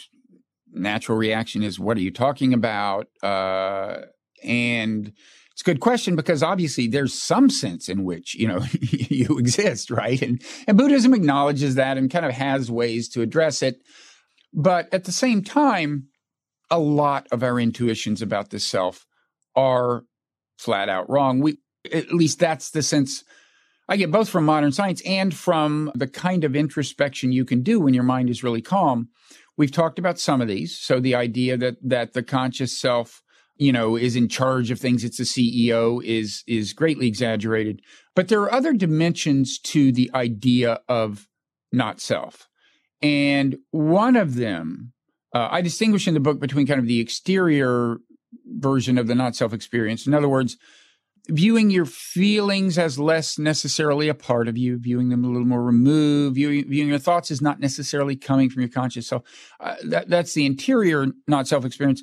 natural reaction is, what are you talking about? Uh, and it's a good question because obviously there's some sense in which, you know, you exist, right? And, and Buddhism acknowledges that and kind of has ways to address it. But at the same time, a lot of our intuitions about the self are flat out wrong. We, at least that's the sense I get both from modern science and from the kind of introspection you can do when your mind is really calm. We've talked about some of these. So the idea that, that the conscious self you know, is in charge of things. It's the CEO is, is greatly exaggerated. But there are other dimensions to the idea of not self. And one of them, uh, I distinguish in the book between kind of the exterior version of the not self experience. In other words, viewing your feelings as less necessarily a part of you, viewing them a little more removed, viewing, viewing your thoughts as not necessarily coming from your conscious self. Uh, that, that's the interior not self experience.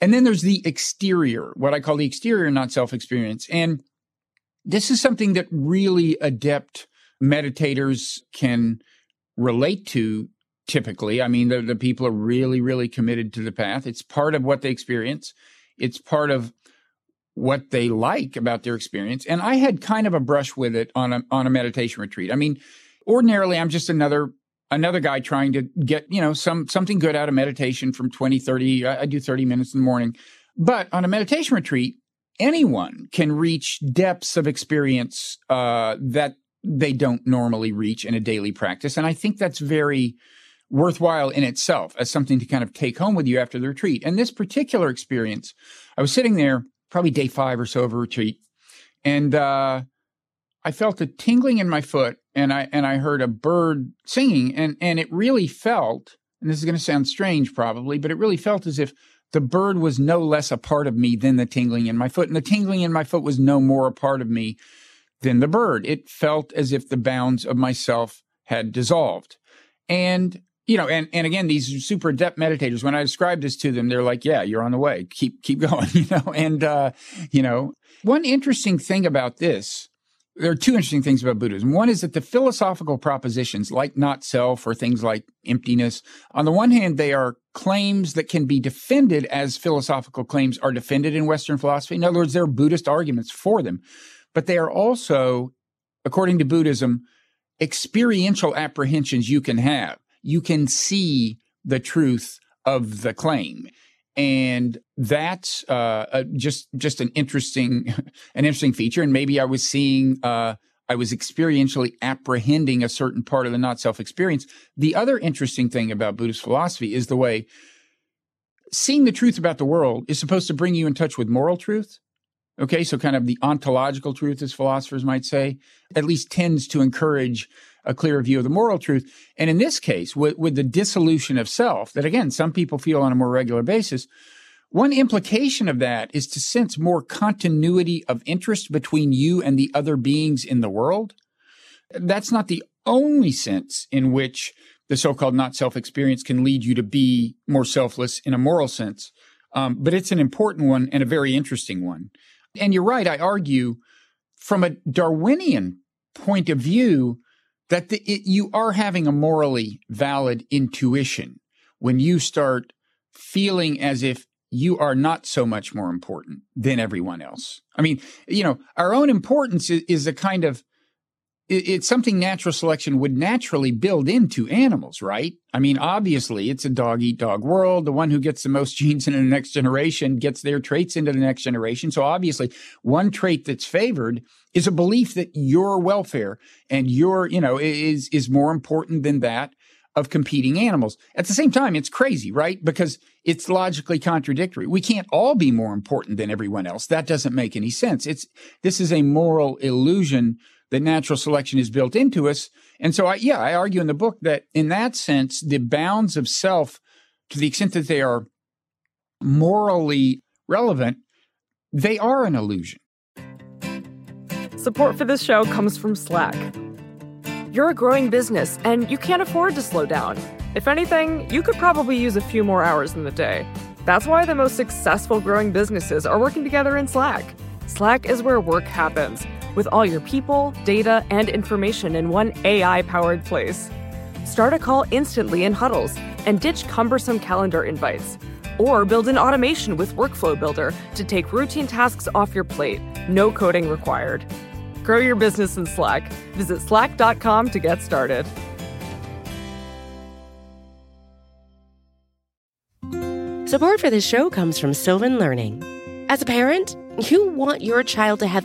And then there's the exterior, what I call the exterior not self experience. And this is something that really adept meditators can relate to typically. I mean, the, the people are really, really committed to the path. It's part of what they experience. It's part of what they like about their experience. And I had kind of a brush with it on a, on a meditation retreat. I mean, ordinarily I'm just another another guy trying to get, you know, some something good out of meditation from 20, 30. I, I do 30 minutes in the morning. But on a meditation retreat, anyone can reach depths of experience uh, that they don't normally reach in a daily practice. And I think that's very worthwhile in itself as something to kind of take home with you after the retreat. And this particular experience, I was sitting there probably day five or so of a retreat, and uh, I felt a tingling in my foot and I and I heard a bird singing and and it really felt and this is going to sound strange probably but it really felt as if the bird was no less a part of me than the tingling in my foot and the tingling in my foot was no more a part of me than the bird. It felt as if the bounds of myself had dissolved. And you know and and again these super adept meditators when i describe this to them they're like yeah you're on the way keep keep going you know and uh you know one interesting thing about this there are two interesting things about Buddhism. One is that the philosophical propositions, like not self or things like emptiness, on the one hand, they are claims that can be defended as philosophical claims are defended in Western philosophy. In other words, there are Buddhist arguments for them, but they are also, according to Buddhism, experiential apprehensions you can have. You can see the truth of the claim and that's uh, just just an interesting an interesting feature. And maybe I was seeing uh, I was experientially apprehending a certain part of the not self experience. The other interesting thing about Buddhist philosophy is the way seeing the truth about the world is supposed to bring you in touch with moral truth. Okay, so kind of the ontological truth, as philosophers might say, at least tends to encourage a clearer view of the moral truth. And in this case, with, with the dissolution of self, that again, some people feel on a more regular basis, one implication of that is to sense more continuity of interest between you and the other beings in the world. That's not the only sense in which the so-called not self experience can lead you to be more selfless in a moral sense. Um, but it's an important one and a very interesting one. And you're right. I argue from a Darwinian point of view that the, it, you are having a morally valid intuition when you start feeling as if you are not so much more important than everyone else. I mean, you know, our own importance is, is a kind of it's something natural selection would naturally build into animals, right? I mean, obviously, it's a dog eat dog world. The one who gets the most genes in the next generation gets their traits into the next generation. So obviously, one trait that's favored is a belief that your welfare and your, you know, is is more important than that of competing animals. At the same time, it's crazy, right? Because it's logically contradictory. We can't all be more important than everyone else. That doesn't make any sense. It's this is a moral illusion that natural selection is built into us. And so I, yeah, I argue in the book that in that sense, the bounds of self, to the extent that they are morally relevant, they are an illusion. Support for this show comes from Slack. You're a growing business and you can't afford to slow down. If anything, you could probably use a few more hours in the day. That's why the most successful growing businesses are working together in Slack. Slack is where work happens with all your people, data, and information in one AI powered place. Start a call instantly in huddles and ditch cumbersome calendar invites. Or build an automation with Workflow Builder to take routine tasks off your plate, no coding required. Grow your business in Slack. Visit slack.com to get started. Support for this show comes from Sylvan Learning. As a parent, you want your child to have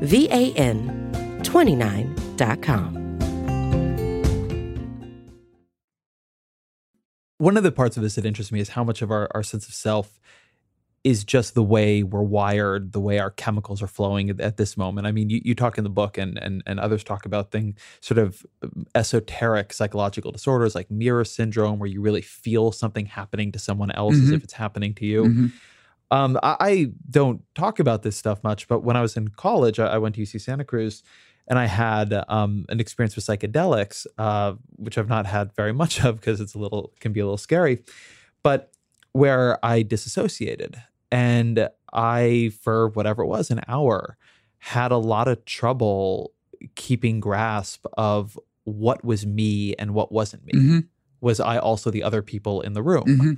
V A N 29.com. One of the parts of this that interests me is how much of our, our sense of self is just the way we're wired, the way our chemicals are flowing at, at, this moment. I mean, you, you talk in the book and, and and others talk about things sort of esoteric psychological disorders like mirror syndrome, where you really feel something happening to someone else mm-hmm. as if it's happening to you. Mm-hmm. Um, I, I, don't talk about this stuff much, but when I was in college, I, I went to UC Santa Cruz and I had um, an experience with psychedelics, uh, which I've not had very much of because it's a little can be a little scary, but where I disassociated and I, for whatever it was, an hour, had a lot of trouble keeping grasp of what was me and what wasn't me. Mm-hmm. Was I also the other people in the room? Mm-hmm.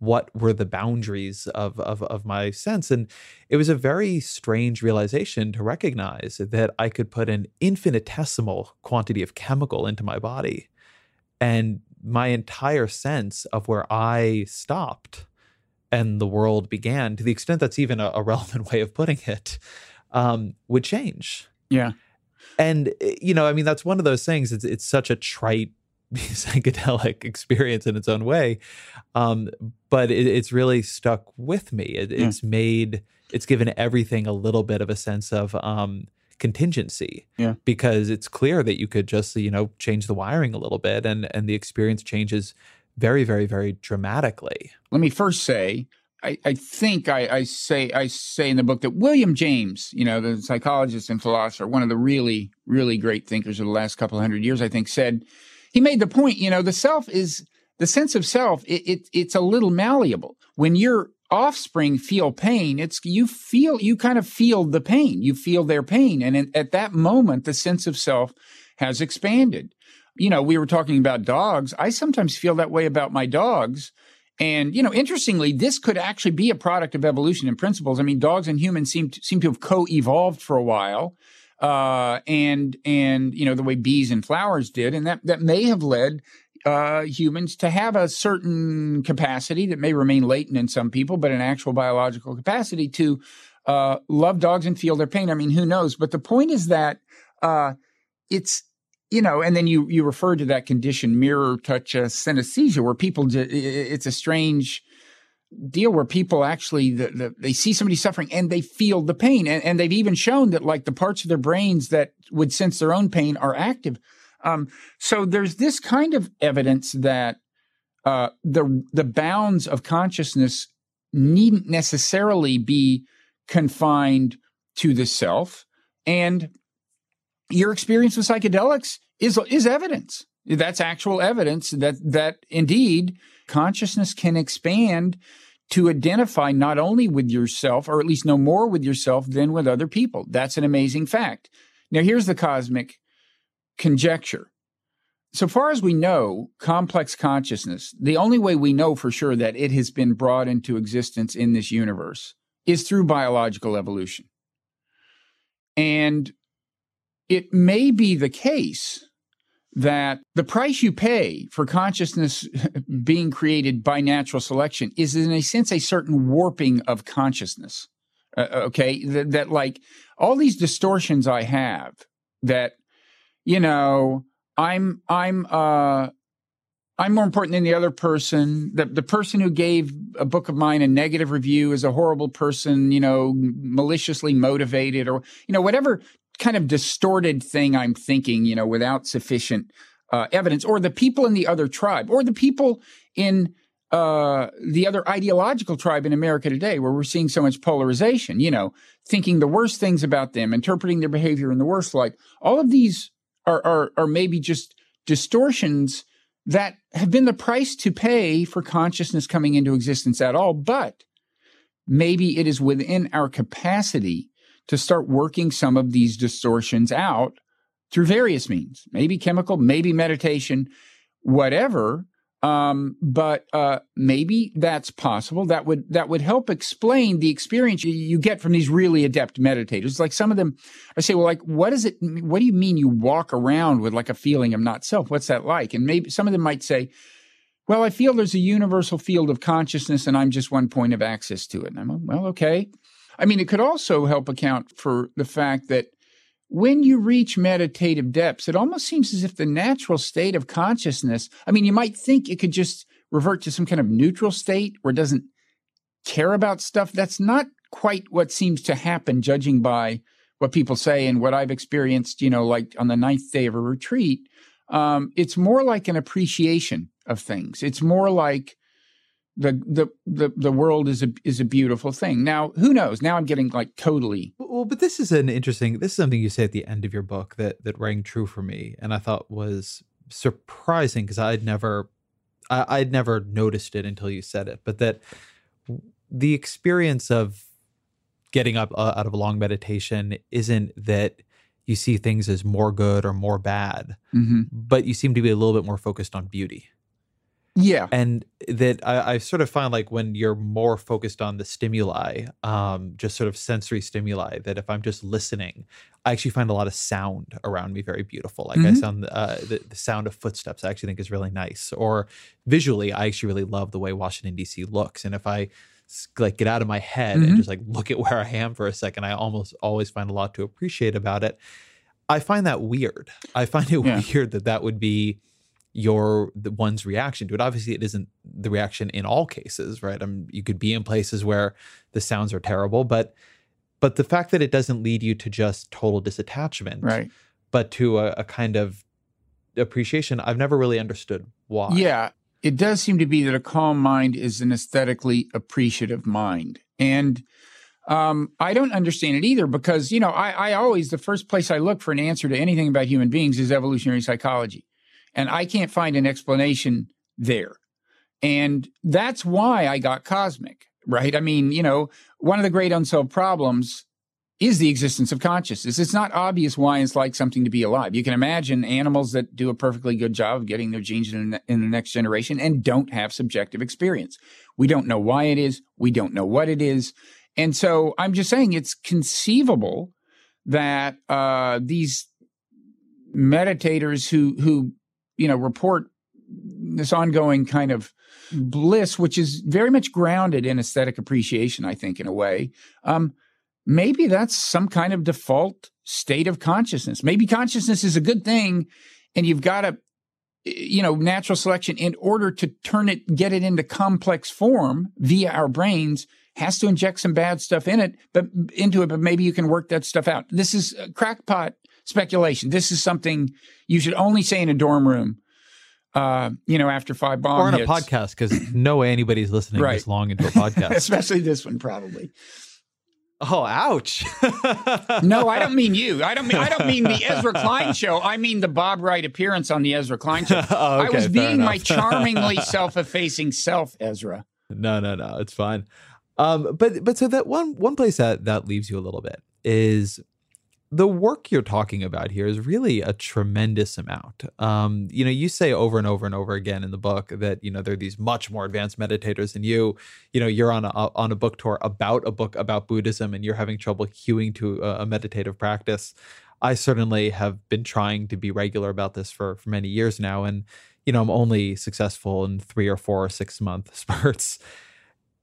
What were the boundaries of, of of my sense? And it was a very strange realization to recognize that I could put an infinitesimal quantity of chemical into my body, and my entire sense of where I stopped and the world began, to the extent that's even a, a relevant way of putting it, um, would change. Yeah. And eh, you know, I mean, that's one of those things. It's it's such a trite psychedelic experience in its own way, um, but it, it's really stuck with me. It, yeah. It's made it's given everything a little bit of a sense of um, contingency. Yeah. Because it's clear that you could just you know change the wiring a little bit, and and the experience changes very, very, very dramatically. Let me first say I, I think I, I, say I say in the book that William James, you know, the psychologist and philosopher, one of the really really great thinkers of the last couple hundred years, I think, said he made the point. You know, the self is the sense of self. It, it it's a little malleable. When your offspring feel pain, it's you feel you kind of feel the pain. You feel their pain, and in, at that moment, the sense of self has expanded. You know, we were talking about dogs. I sometimes feel that way about my dogs and you know, interestingly, this could actually be a product of evolution and principles. I mean, dogs and humans seem to, seem to have co-evolved for a while, uh, and and you know the way bees and flowers did, and that that may have led uh, humans to have a certain capacity that may remain latent in some people, but an actual biological capacity to uh, love dogs and feel their pain. I mean, who knows? But the point is that uh, it's you know, and then you you referred to that condition, mirror touch uh, synesthesia, where people it's a strange deal where people actually the, the, they see somebody suffering and they feel the pain, and, and they've even shown that like the parts of their brains that would sense their own pain are active. Um, so there's this kind of evidence that uh, the the bounds of consciousness needn't necessarily be confined to the self, and your experience with psychedelics is is evidence. That's actual evidence that that indeed consciousness can expand to identify not only with yourself, or at least no more with yourself than with other people. That's an amazing fact. Now, here's the cosmic conjecture. So far as we know, complex consciousness, the only way we know for sure that it has been brought into existence in this universe is through biological evolution. And it may be the case that the price you pay for consciousness being created by natural selection is, in a sense, a certain warping of consciousness. Uh, uh okay. That, that, like, all these distortions I have that, you know, I'm, I'm, uh, I'm more important than the other person. The the person who gave a book of mine a negative review is a horrible person, you know, maliciously motivated or you know whatever kind of distorted thing I'm thinking, you know, without sufficient uh, evidence, or the people in the other tribe, or the people in uh, the other ideological tribe in America today, where we're seeing so much polarization, you know, thinking the worst things about them, interpreting their behavior in the worst light. All of these are, are, are maybe just distortions that have been the price to pay for consciousness coming into existence at all. But maybe it is within our capacity to start working some of these distortions out through various means, maybe chemical, maybe meditation, whatever. Um, but uh, maybe that's possible. That would that would help explain the experience you, you, get from these really adept meditators. Like some of them, I say, well, like what does it? What do you mean you walk around with like a feeling of not self? What's that like? And maybe some of them might say, well, I feel there's a universal field of consciousness, and I'm just one point of access to it. And I'm well, okay. I mean, it could also help account for the fact that when you reach meditative depths, it almost seems as if the natural state of consciousness, I mean, you might think it could just revert to some kind of neutral state where it doesn't care about stuff. That's not quite what seems to happen, judging by what people say and what I've experienced, you know, like on the ninth day of a retreat. Um, it's more like an appreciation of things. It's more like the the the the world is a is a beautiful thing. Now, who knows? Now I'm getting like totally. Well, but this is an interesting. This is something you say at the end of your book that that rang true for me, and I thought was surprising because I'd never, I, I'd never noticed it until you said it. But that the experience of getting up uh, out of a long meditation isn't that you see things as more good or more bad, mm-hmm. but you seem to be a little bit more focused on beauty. Yeah. And that I, I, sort of find like when you're more focused on the stimuli, um, just sort of sensory stimuli, that if I'm just listening, I actually find a lot of sound around me very beautiful. Like mm-hmm. I sound uh, the, the sound of footsteps, I actually think is really nice. Or visually, I actually really love the way Washington, D.C. looks. And if I like get out of my head mm-hmm. and just like look at where I am for a second, I almost always find a lot to appreciate about it. I find that weird. I find it yeah. weird that that would be your the one's reaction to it. Obviously, it isn't the reaction in all cases, right? I um, you could be in places where the sounds are terrible, but but the fact that it doesn't lead you to just total disattachment, right? But to a, a kind of appreciation, I've never really understood why. Yeah, it does seem to be that a calm mind is an aesthetically appreciative mind. And um, I don't understand it either because, you know, I, I always, the first place I look for an answer to anything about human beings is evolutionary psychology. And I can't find an explanation there. And that's why I got cosmic, right? I mean, you know, one of the great unsolved problems is the existence of consciousness. It's not obvious why it's like something to be alive. You can imagine animals that do a perfectly good job of getting their genes in, the next generation and don't have subjective experience. We don't know why it is. We don't know what it is. And so I'm just saying it's conceivable that uh, these meditators who who you know report this ongoing kind of bliss, which is very much grounded in aesthetic appreciation, I think, in a way. Um, maybe that's some kind of default state of consciousness. Maybe consciousness is a good thing, and you've got to, you know, natural selection in order to turn it, get it into complex form via our brains has to inject some bad stuff in it, but into it, but maybe you can work that stuff out. This is crackpot speculation. This is something you should only say in a dorm room uh, you know, after five bombs. Or on hits. a podcast, because no way anybody's listening right. this long into a podcast. Especially this one, probably. Oh, ouch! no, I don't mean you. I don't mean I don't mean the Ezra Klein show. I mean the Bob Wright appearance on the Ezra Klein show. oh, okay, I was being enough. my charmingly self-effacing self, Ezra. No, no, no, it's fine. Um, but but so that one one place that that leaves you a little bit is the work you're talking about here is really a tremendous amount. Um, you know, you say over and over and over again in the book that you know there are these much more advanced meditators than you. You know, you're on a on a book tour about a book about Buddhism, and you're having trouble hewing to a, a meditative practice. I certainly have been trying to be regular about this for for many years now, and you know, I'm only successful in three or four or six month spurts.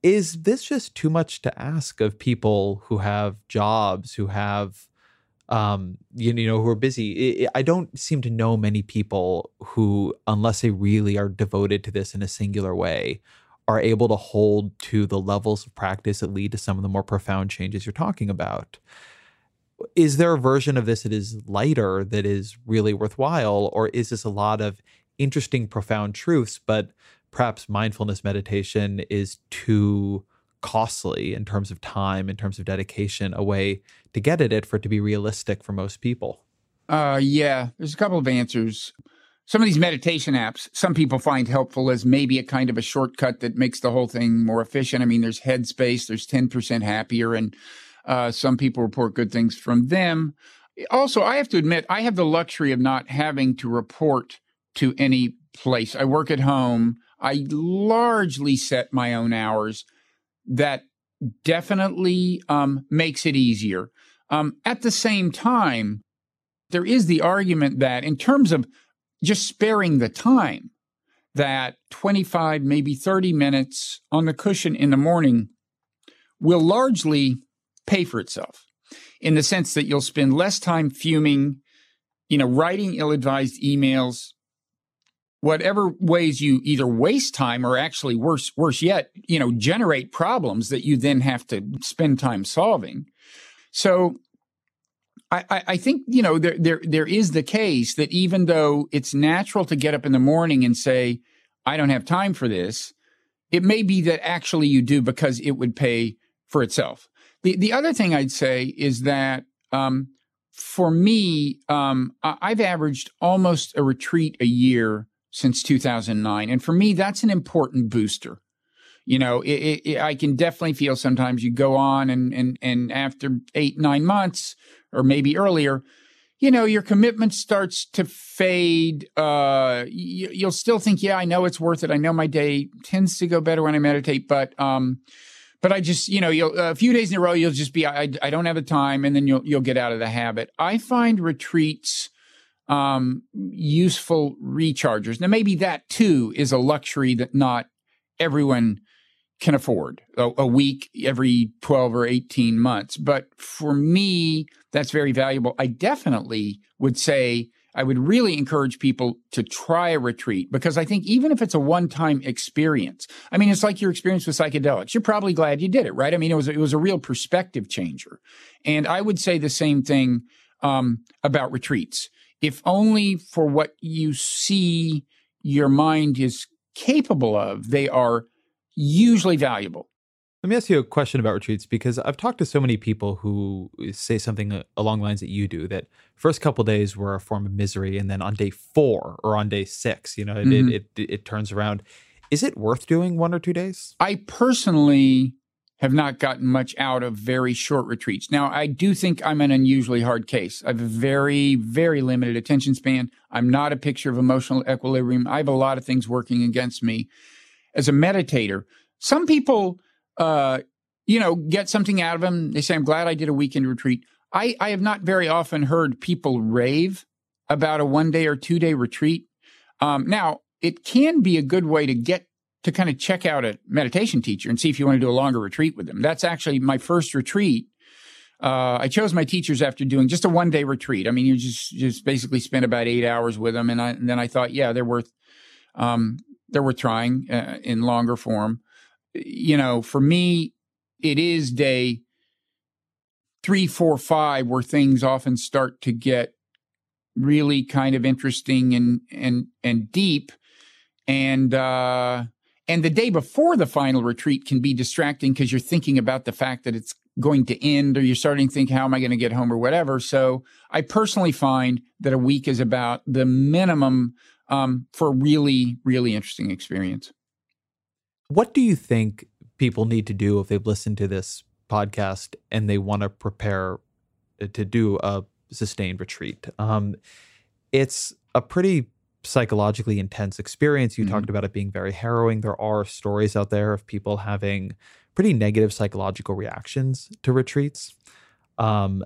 Is this just too much to ask of people who have jobs, who have um, you, you know, who are busy. I don't seem to know many people who, unless they really are devoted to this in a singular way, are able to hold to the levels of practice that lead to some of the more profound changes you're talking about. Is there a version of this that is lighter, that is really worthwhile, or is this a lot of interesting, profound truths, but perhaps mindfulness meditation is too costly in terms of time, in terms of dedication, a way to get at it for it to be realistic for most people? Uh, yeah, there's a couple of answers. Some of these meditation apps, some people find helpful as maybe a kind of a shortcut that makes the whole thing more efficient. I mean, there's Headspace, there's 10% happier, and uh, some people report good things from them. Also, I have to admit, I have the luxury of not having to report to any place. I work at home. I largely set my own hours that definitely um, makes it easier. Um, at the same time, there is the argument that, in terms of just sparing the time, that 25, maybe 30 minutes on the cushion in the morning will largely pay for itself in the sense that you'll spend less time fuming, you know, writing ill advised emails, whatever ways you either waste time or actually worse worse yet you know generate problems that you then have to spend time solving so I, I think you know there there there is the case that even though it's natural to get up in the morning and say I don't have time for this, it may be that actually you do because it would pay for itself. The the other thing I'd say is that um, for me, um, I've averaged almost a retreat a year since 2009. And for me, that's an important booster. You know, it, it, it, I can definitely feel sometimes you go on and, and, and after eight, nine months or maybe earlier, you know, your commitment starts to fade. Uh, you, you'll still think, yeah, I know it's worth it. I know my day tends to go better when I meditate, but, um, but I just, you know, you'll, a few days in a row, you'll just be, I, I don't have the time, and then you'll, you'll get out of the habit. I find retreats um, useful rechargers. Now, maybe that too is a luxury that not everyone can afford a, a, week every 12 or 18 months. But for me, that's very valuable. I definitely would say I would really encourage people to try a retreat because I think even if it's a one time experience, I mean, it's like your experience with psychedelics. You're probably glad you did it, right? I mean, it was, it was a real perspective changer. And I would say the same thing um, about retreats if only for what you see your mind is capable of, they are usually valuable. Let me ask you a question about retreats because I've talked to so many people who say something along the lines that you do that first couple days were a form of misery and then on day 4 or on day 6, you know, it, mm-hmm. it, it, it turns around. Is it worth doing one or two days? I personally have not gotten much out of very short retreats. Now, I do think I'm an unusually hard case. I have a very, very limited attention span. I'm not a picture of emotional equilibrium. I have a lot of things working against me. As a meditator, some people, uh, you know, get something out of them. They say, I'm glad I did a weekend retreat. I, I have not very often heard people rave about a one day or two day retreat. Um, now, it can be a good way to get to kind of check out a meditation teacher and see if you want to do a longer retreat with them. That's actually my first retreat. Uh, I chose my teachers after doing just a one day retreat. I mean, you just just basically spend about eight hours with them, and, I, and then I thought, yeah, they're worth um, they're worth trying uh, in longer form. You know, for me, it is day three, four, five where things often start to get really kind of interesting and and and deep and uh, and the day before the final retreat can be distracting because you're thinking about the fact that it's going to end or you're starting to think, how am I going to get home or whatever. So I personally find that a week is about the minimum um, for a really, really interesting experience. What do you think people need to do if they've listened to this podcast and they want to prepare uh, to do a sustained retreat? Um, it's a pretty psychologically intense experience. You mm-hmm. talked about it being very harrowing. There are stories out there of people having pretty negative psychological reactions to retreats. Um,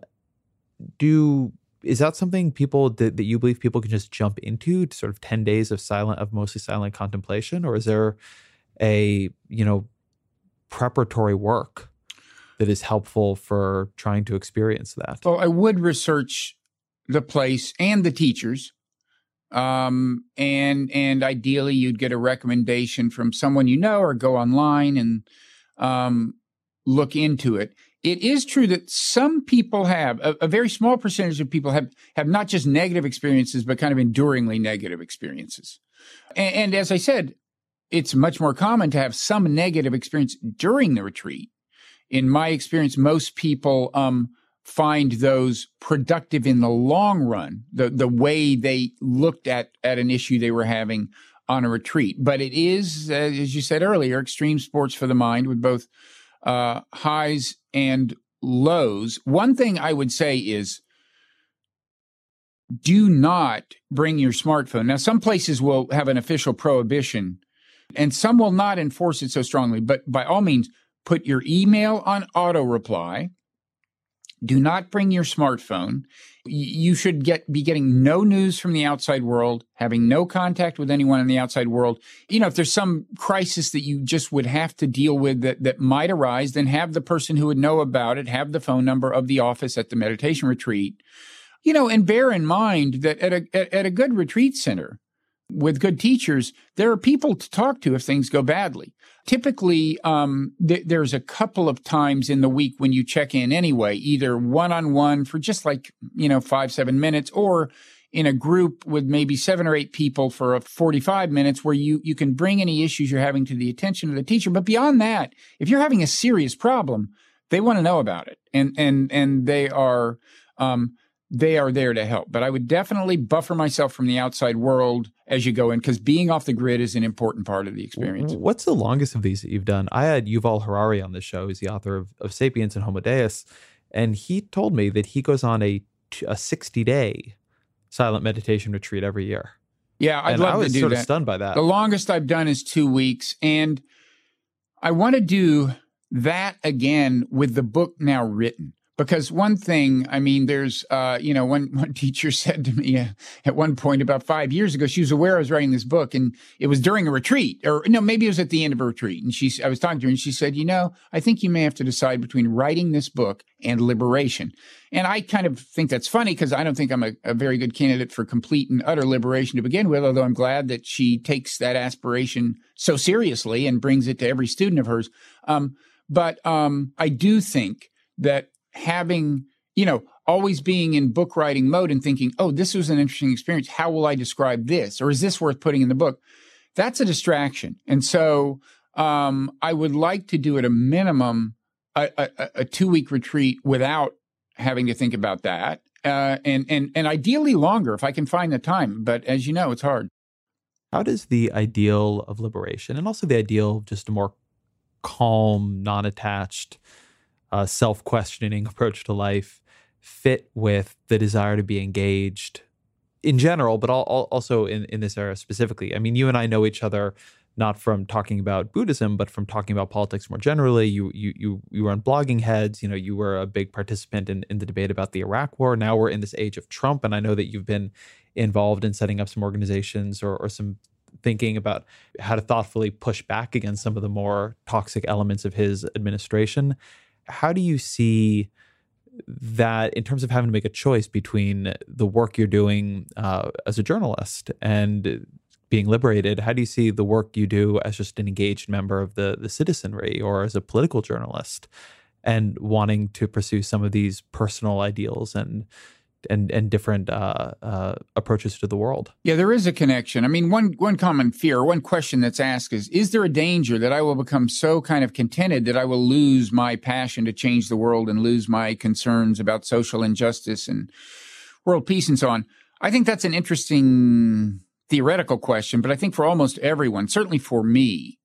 do is that something people that, that you believe people can just jump into sort of 10 days of silent of mostly silent contemplation or is there a you know preparatory work that is helpful for trying to experience that well i would research the place and the teachers um, and and ideally, you'd get a recommendation from someone you know, or go online and um, look into it. It is true that some people have a, a, very small percentage of people have have not just negative experiences, but kind of enduringly negative experiences. And, and as I said, it's much more common to have some negative experience during the retreat. In my experience, most people um, find those productive in the long run, the, the way they looked at, at an issue they were having on a retreat. But it is, uh, as you said earlier, extreme sports for the mind with both uh, highs and lows. One thing I would say is do not bring your smartphone. Now, some places will have an official prohibition and some will not enforce it so strongly, but by all means, put your email on auto reply do not bring your smartphone. You should get be getting no news from the outside world, having no contact with anyone in the outside world. You know, if there's some crisis that you just would have to deal with that, that might arise, then have the person who would know about it, have the phone number of the office at the meditation retreat. You know, and bear in mind that at a at a good retreat center, with good teachers, there are people to talk to if things go badly. Typically, um, th- there's a couple of times in the week when you check in anyway, either one on one for just like, you know, five, seven minutes, or in a group with maybe seven or eight people for a 45 minutes where you, you can bring any issues you're having to the attention of the teacher. But beyond that, if you're having a serious problem, they want to know about it. And, and, and they are, um, they are there to help. But I would definitely buffer myself from the outside world as you go in because being off the grid is an important part of the experience. What's the longest of these that you've done? I had Yuval Harari on the show. He's the author of, of Sapiens and Homo Deus. And he told me that he goes on a, a 60 day silent meditation retreat every year. Yeah, I'd and love I was to do sort that. of stunned by that. The longest I've done is two weeks. And I want to do that again with the book now written because one thing i mean there's uh, you know one, one teacher said to me uh, at one point about five years ago she was aware i was writing this book and it was during a retreat or no maybe it was at the end of a retreat and she i was talking to her and she said you know i think you may have to decide between writing this book and liberation. And i kind of think that's funny because i don't think i'm a, a very good candidate for complete and utter liberation to begin with although i'm glad that she takes that aspiration so seriously and brings it to every student of hers. Um, but um, i do think that having, you know, always being in book writing mode and thinking, oh, this was an interesting experience. How will I describe this? Or is this worth putting in the book? that's a distraction. And so um, I would like to do at a minimum a, a, a two week retreat without having to think about that. Uh, and, and, and ideally longer if I can find the time. But as you know, it's hard. How does the ideal of liberation and also the ideal of just a more calm, non attached, uh, self questioning approach to life fit with the desire to be engaged in general, but also in, in this era specifically? I mean, you and I know each other not from talking about Buddhism, but from talking about politics more generally. You you you you run Bloggingheads. You know, you were a big participant in, in the debate about the Iraq War. Now we're in this age of Trump, and I know that you've been involved in setting up some organizations or, or some thinking about how to thoughtfully push back against some of the more toxic elements of his administration. How do you see that in terms of having to make a choice between the work you're doing uh, as a journalist and being liberated, how do you see the work you do as just an engaged member of the the citizenry or as a political journalist and wanting to pursue some of these personal ideals and and and different uh, uh, approaches to the world. Yeah, there is a connection. I mean, one one common fear, one question that's asked is: Is there a danger that I will become so kind of contented that I will lose my passion to change the world and lose my concerns about social injustice and world peace and so on? I think that's an interesting theoretical question, but I think for almost everyone, certainly for me,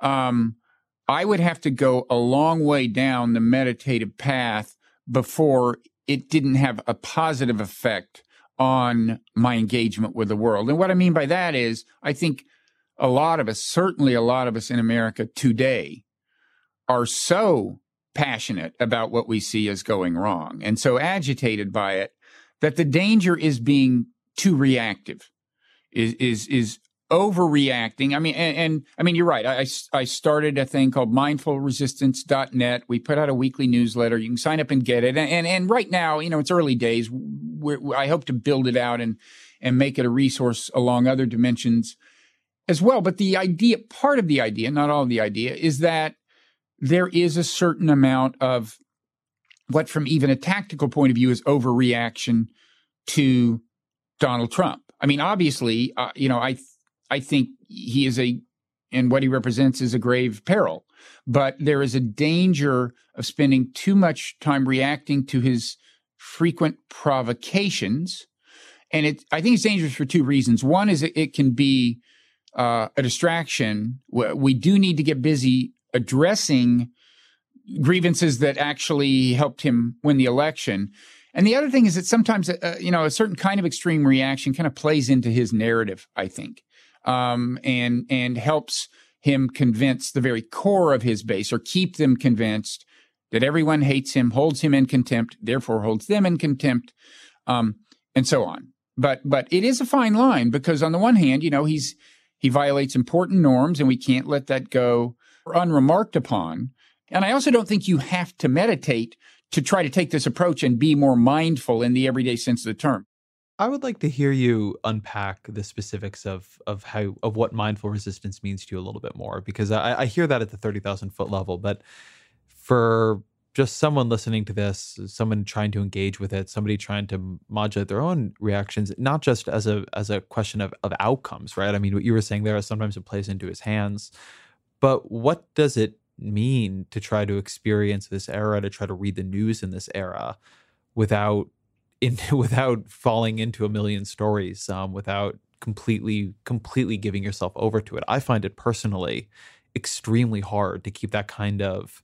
um, I would have to go a long way down the meditative path before it didn't have a positive effect on my engagement with the world. And what I mean by that is, I think a lot of us, certainly a lot of us in America today, are so passionate about what we see as going wrong and so agitated by it that the danger is being too reactive is is is overreacting. I mean, and, and, I mean, you're right. I, I started a thing called mindfulresistance.net. We put out a weekly newsletter. You can sign up and get it. And, and, and right now, you know, it's early days. We're, I hope to build it out and, and make it a resource along other dimensions as well. But the idea, part of the idea, not all of the idea, is that there is a certain amount of what, from even a tactical point of view, is overreaction to Donald Trump. I mean, obviously, uh, you know, I I think he is a and what he represents is a grave peril. But there is a danger of spending too much time reacting to his frequent provocations. And it, I think it's dangerous for two reasons. One is it, it can be uh, a distraction. We do need to get busy addressing grievances that actually helped him win the election. And the other thing is that sometimes, uh, you know, a certain kind of extreme reaction kind of plays into his narrative, I think, um, and and helps him convince the very core of his base or keep them convinced that everyone hates him, holds him in contempt, therefore holds them in contempt, um, and so on. But but it is a fine line because on the one hand, you know, he's he violates important norms, and we can't let that go unremarked upon. And I also don't think you have to meditate to try to take this approach and be more mindful in the everyday sense of the term. I would like to hear you unpack the specifics of of how of what mindful resistance means to you a little bit more, because I, I hear that at the thirty thousand foot level, but for just someone listening to this, someone trying to engage with it, somebody trying to modulate their own reactions, not just as a as a question of of outcomes, right? I mean, what you were saying there, sometimes it plays into his hands, but what does it mean to try to experience this era, to try to read the news in this era without in, without falling into a million stories, um, without completely completely giving yourself over to it. I find it personally extremely hard to keep that kind of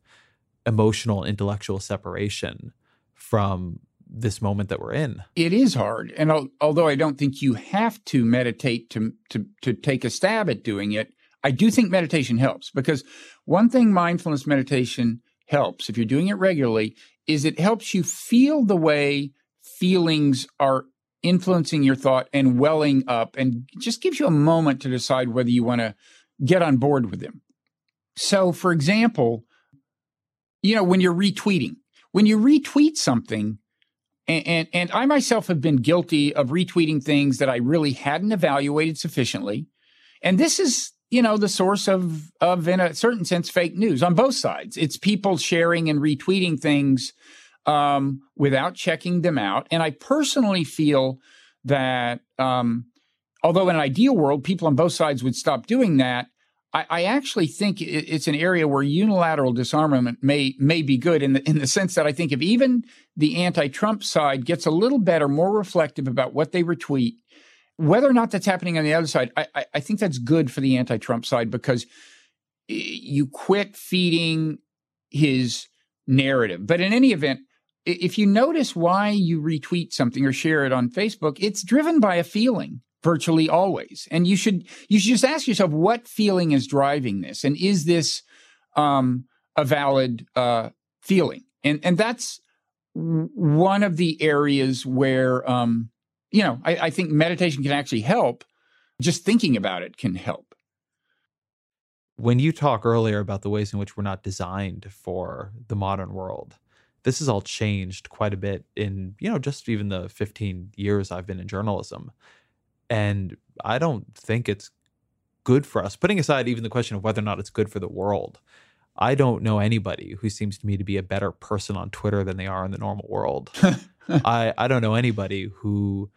emotional intellectual separation from this moment that we're in. It is hard, and although I don't think you have to meditate to to to take a stab at doing it, I do think meditation helps because one thing mindfulness meditation helps, if you're doing it regularly, is it helps you feel the way feelings are influencing your thought and welling up and just gives you a moment to decide whether you want to get on board with them. So, for example, you know, when you're retweeting, when you retweet something, and, and, and I myself have been guilty of retweeting things that I really hadn't evaluated sufficiently. And this is you know, the source of, of, in a certain sense, fake news on both sides. It's people sharing and retweeting things um, without checking them out. And I personally feel that um, although in an ideal world, people on both sides would stop doing that. I, I actually think it's an area where unilateral disarmament may may be good in the in the sense that I think if even the anti-Trump side gets a little better, more reflective about what they retweet, whether or not that's happening on the other side, I, I think that's good for the anti-Trump side because you quit feeding his narrative. But in any event, if you notice why you retweet something or share it on Facebook, it's driven by a feeling virtually always. And you should you should just ask yourself what feeling is driving this, and is this um, a valid uh, feeling? And and that's one of the areas where um, you know I, I think meditation can actually help. Just thinking about it can help. When you talk earlier about the ways in which we're not designed for the modern world, this has all changed quite a bit in you know just even the 15 years I've been in journalism. And I don't think it's good for us, putting aside even the question of whether or not it's good for the world. I don't know anybody who seems to me to be a better person on Twitter than they are in the normal world. I, I don't know anybody who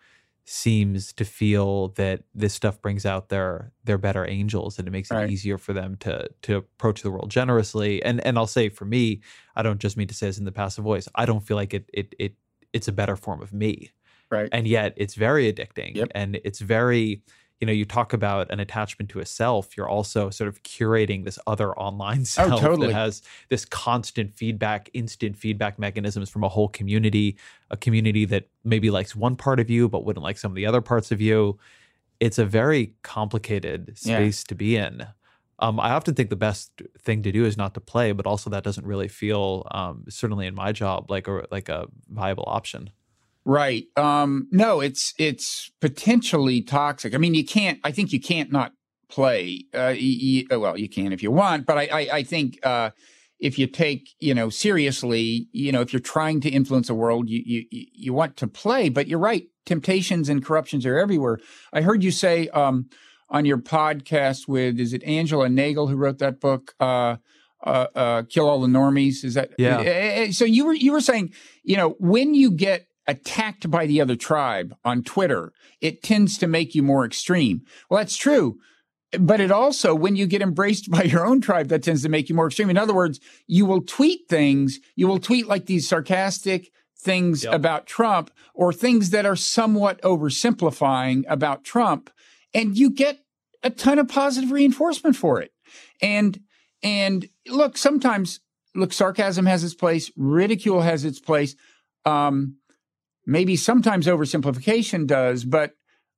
seems to feel that this stuff brings out their their better angels and it makes it easier for them to to approach the world generously. And and I'll say for me, I don't just mean to say this in the passive voice. I don't feel like it it it it's a better form of me. Right. And yet it's very addicting. Yep. And it's very, you know, you talk about an attachment to a self, you're also sort of curating this other online oh, self oh, totally. that has this constant feedback, instant feedback mechanisms from a whole community, a community that maybe likes one part of you but wouldn't like some of the other parts of you. It's a very complicated space yeah. to be in. Um, I often think the best thing to do is not to play, but also that doesn't really feel, um, certainly in my job, like a like a viable option. Right. Um, no, it's it's potentially toxic. I mean, you can't. I think you can't not play. Uh, you, uh, well, you can if you want, but I I, I think uh, if you take you know seriously, you know, if you're trying to influence the world, you you you want to play. But you're right. Temptations and corruptions are everywhere. I heard you say um, on your podcast with is it Angela Nagle who wrote that book? Uh, uh, uh, kill all the normies. Is that yeah? Eh, eh, so you were you were saying, you know, when you get attacked by the other tribe on Twitter, it tends to make you more extreme. Well, that's true. But it also, when you get embraced by your own tribe, that tends to make you more extreme. In other words, you will tweet things, you will tweet like these sarcastic things yep. about Trump or things that are somewhat oversimplifying about Trump, and you get a ton of positive reinforcement for it. And and look, sometimes look, sarcasm has its place, ridicule has its place. Um, maybe sometimes oversimplification does, but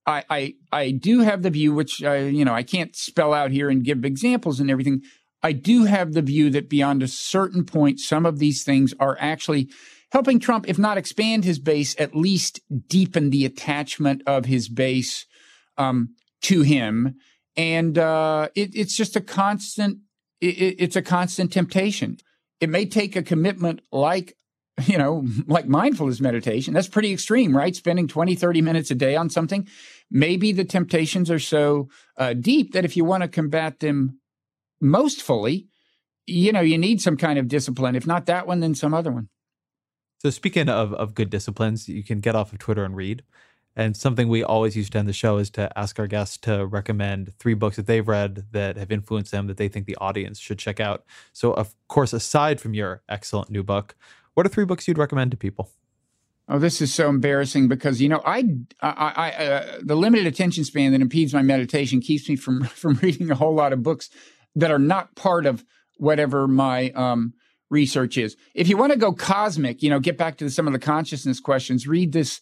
I, I, I do have the view, which I, you know, I can't spell out here and give examples and everything. I do have the view that beyond a certain point, some of these things are actually helping Trump, if not expand his base, at least deepen the attachment of his base um, to him. And uh, it, it's just a constant. It, it's a constant temptation. It may take a commitment like you know, like mindfulness meditation, that's pretty extreme, right? Spending 20, 30 minutes a day on something. Maybe the temptations are so uh, deep that if you want to combat them most fully, you know, you need some kind of discipline. If not that one, then some other one. So, speaking of, of good disciplines, you can get off of Twitter and read. And something we always used to end the show is to ask our guests to recommend three books that they've read that have influenced them that they think the audience should check out. So, of course, aside from your excellent new book, what are three books you'd recommend to people? Oh, this is so embarrassing because you know I, I, I uh, the limited attention span that impedes my meditation keeps me from from reading a whole lot of books that are not part of whatever my um, research is. If you want to go cosmic, you know, get back to some of the consciousness questions. Read this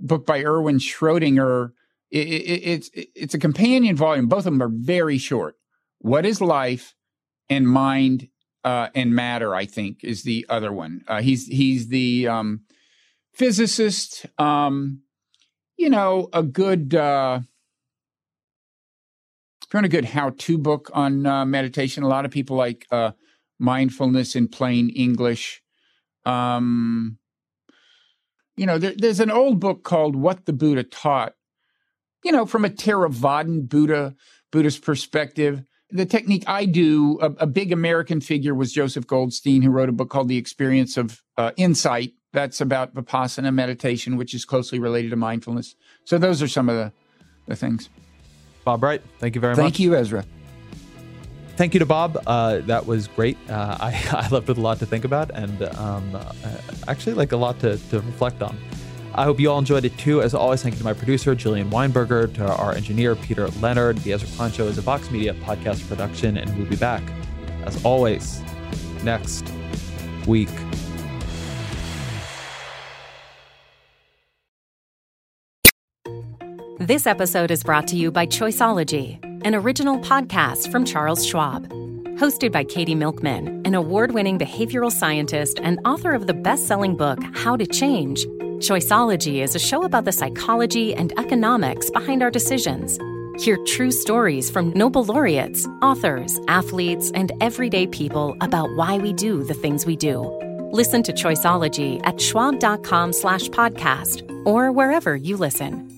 book by Erwin Schrödinger. It, it, it's it's a companion volume. Both of them are very short. What is life and mind uh, and matter, I think, is the other one. Uh, he's he's the um, physicist. Um, you know, a good uh, a good how-to book on uh, meditation, a lot of people like uh, mindfulness in plain English. Um, you know, there, there's an old book called "What the Buddha Taught." You know, from a Theravadan Buddha Buddhist perspective the technique I do, a, a, big American figure was Joseph Goldstein, who wrote a book called The Experience of uh, Insight. That's about Vipassana meditation, which is closely related to mindfulness. So those are some of the the things. Bob Wright, thank you very Thank much. Thank you, Ezra. Thank you to Bob. Uh, that was great. Uh, I, I left with a lot to think about and um, uh, actually like a lot to, to reflect on. I hope you all enjoyed it too. As always, thank you to my producer, Jillian Weinberger, to our engineer, Peter Leonard. The Ezra Show is a Vox Media podcast production, and we'll be back, as always, next week. This episode is brought to you by Choiceology, an original podcast from Charles Schwab. Hosted by Katie Milkman, an award winning behavioral scientist and author of the best selling book, How to Change. Choiceology is a show about the psychology and economics behind our decisions. Hear true stories from Nobel laureates, authors, athletes, and everyday people about why we do the things we do. Listen to Choiceology at schwab.com slash podcast or wherever you listen.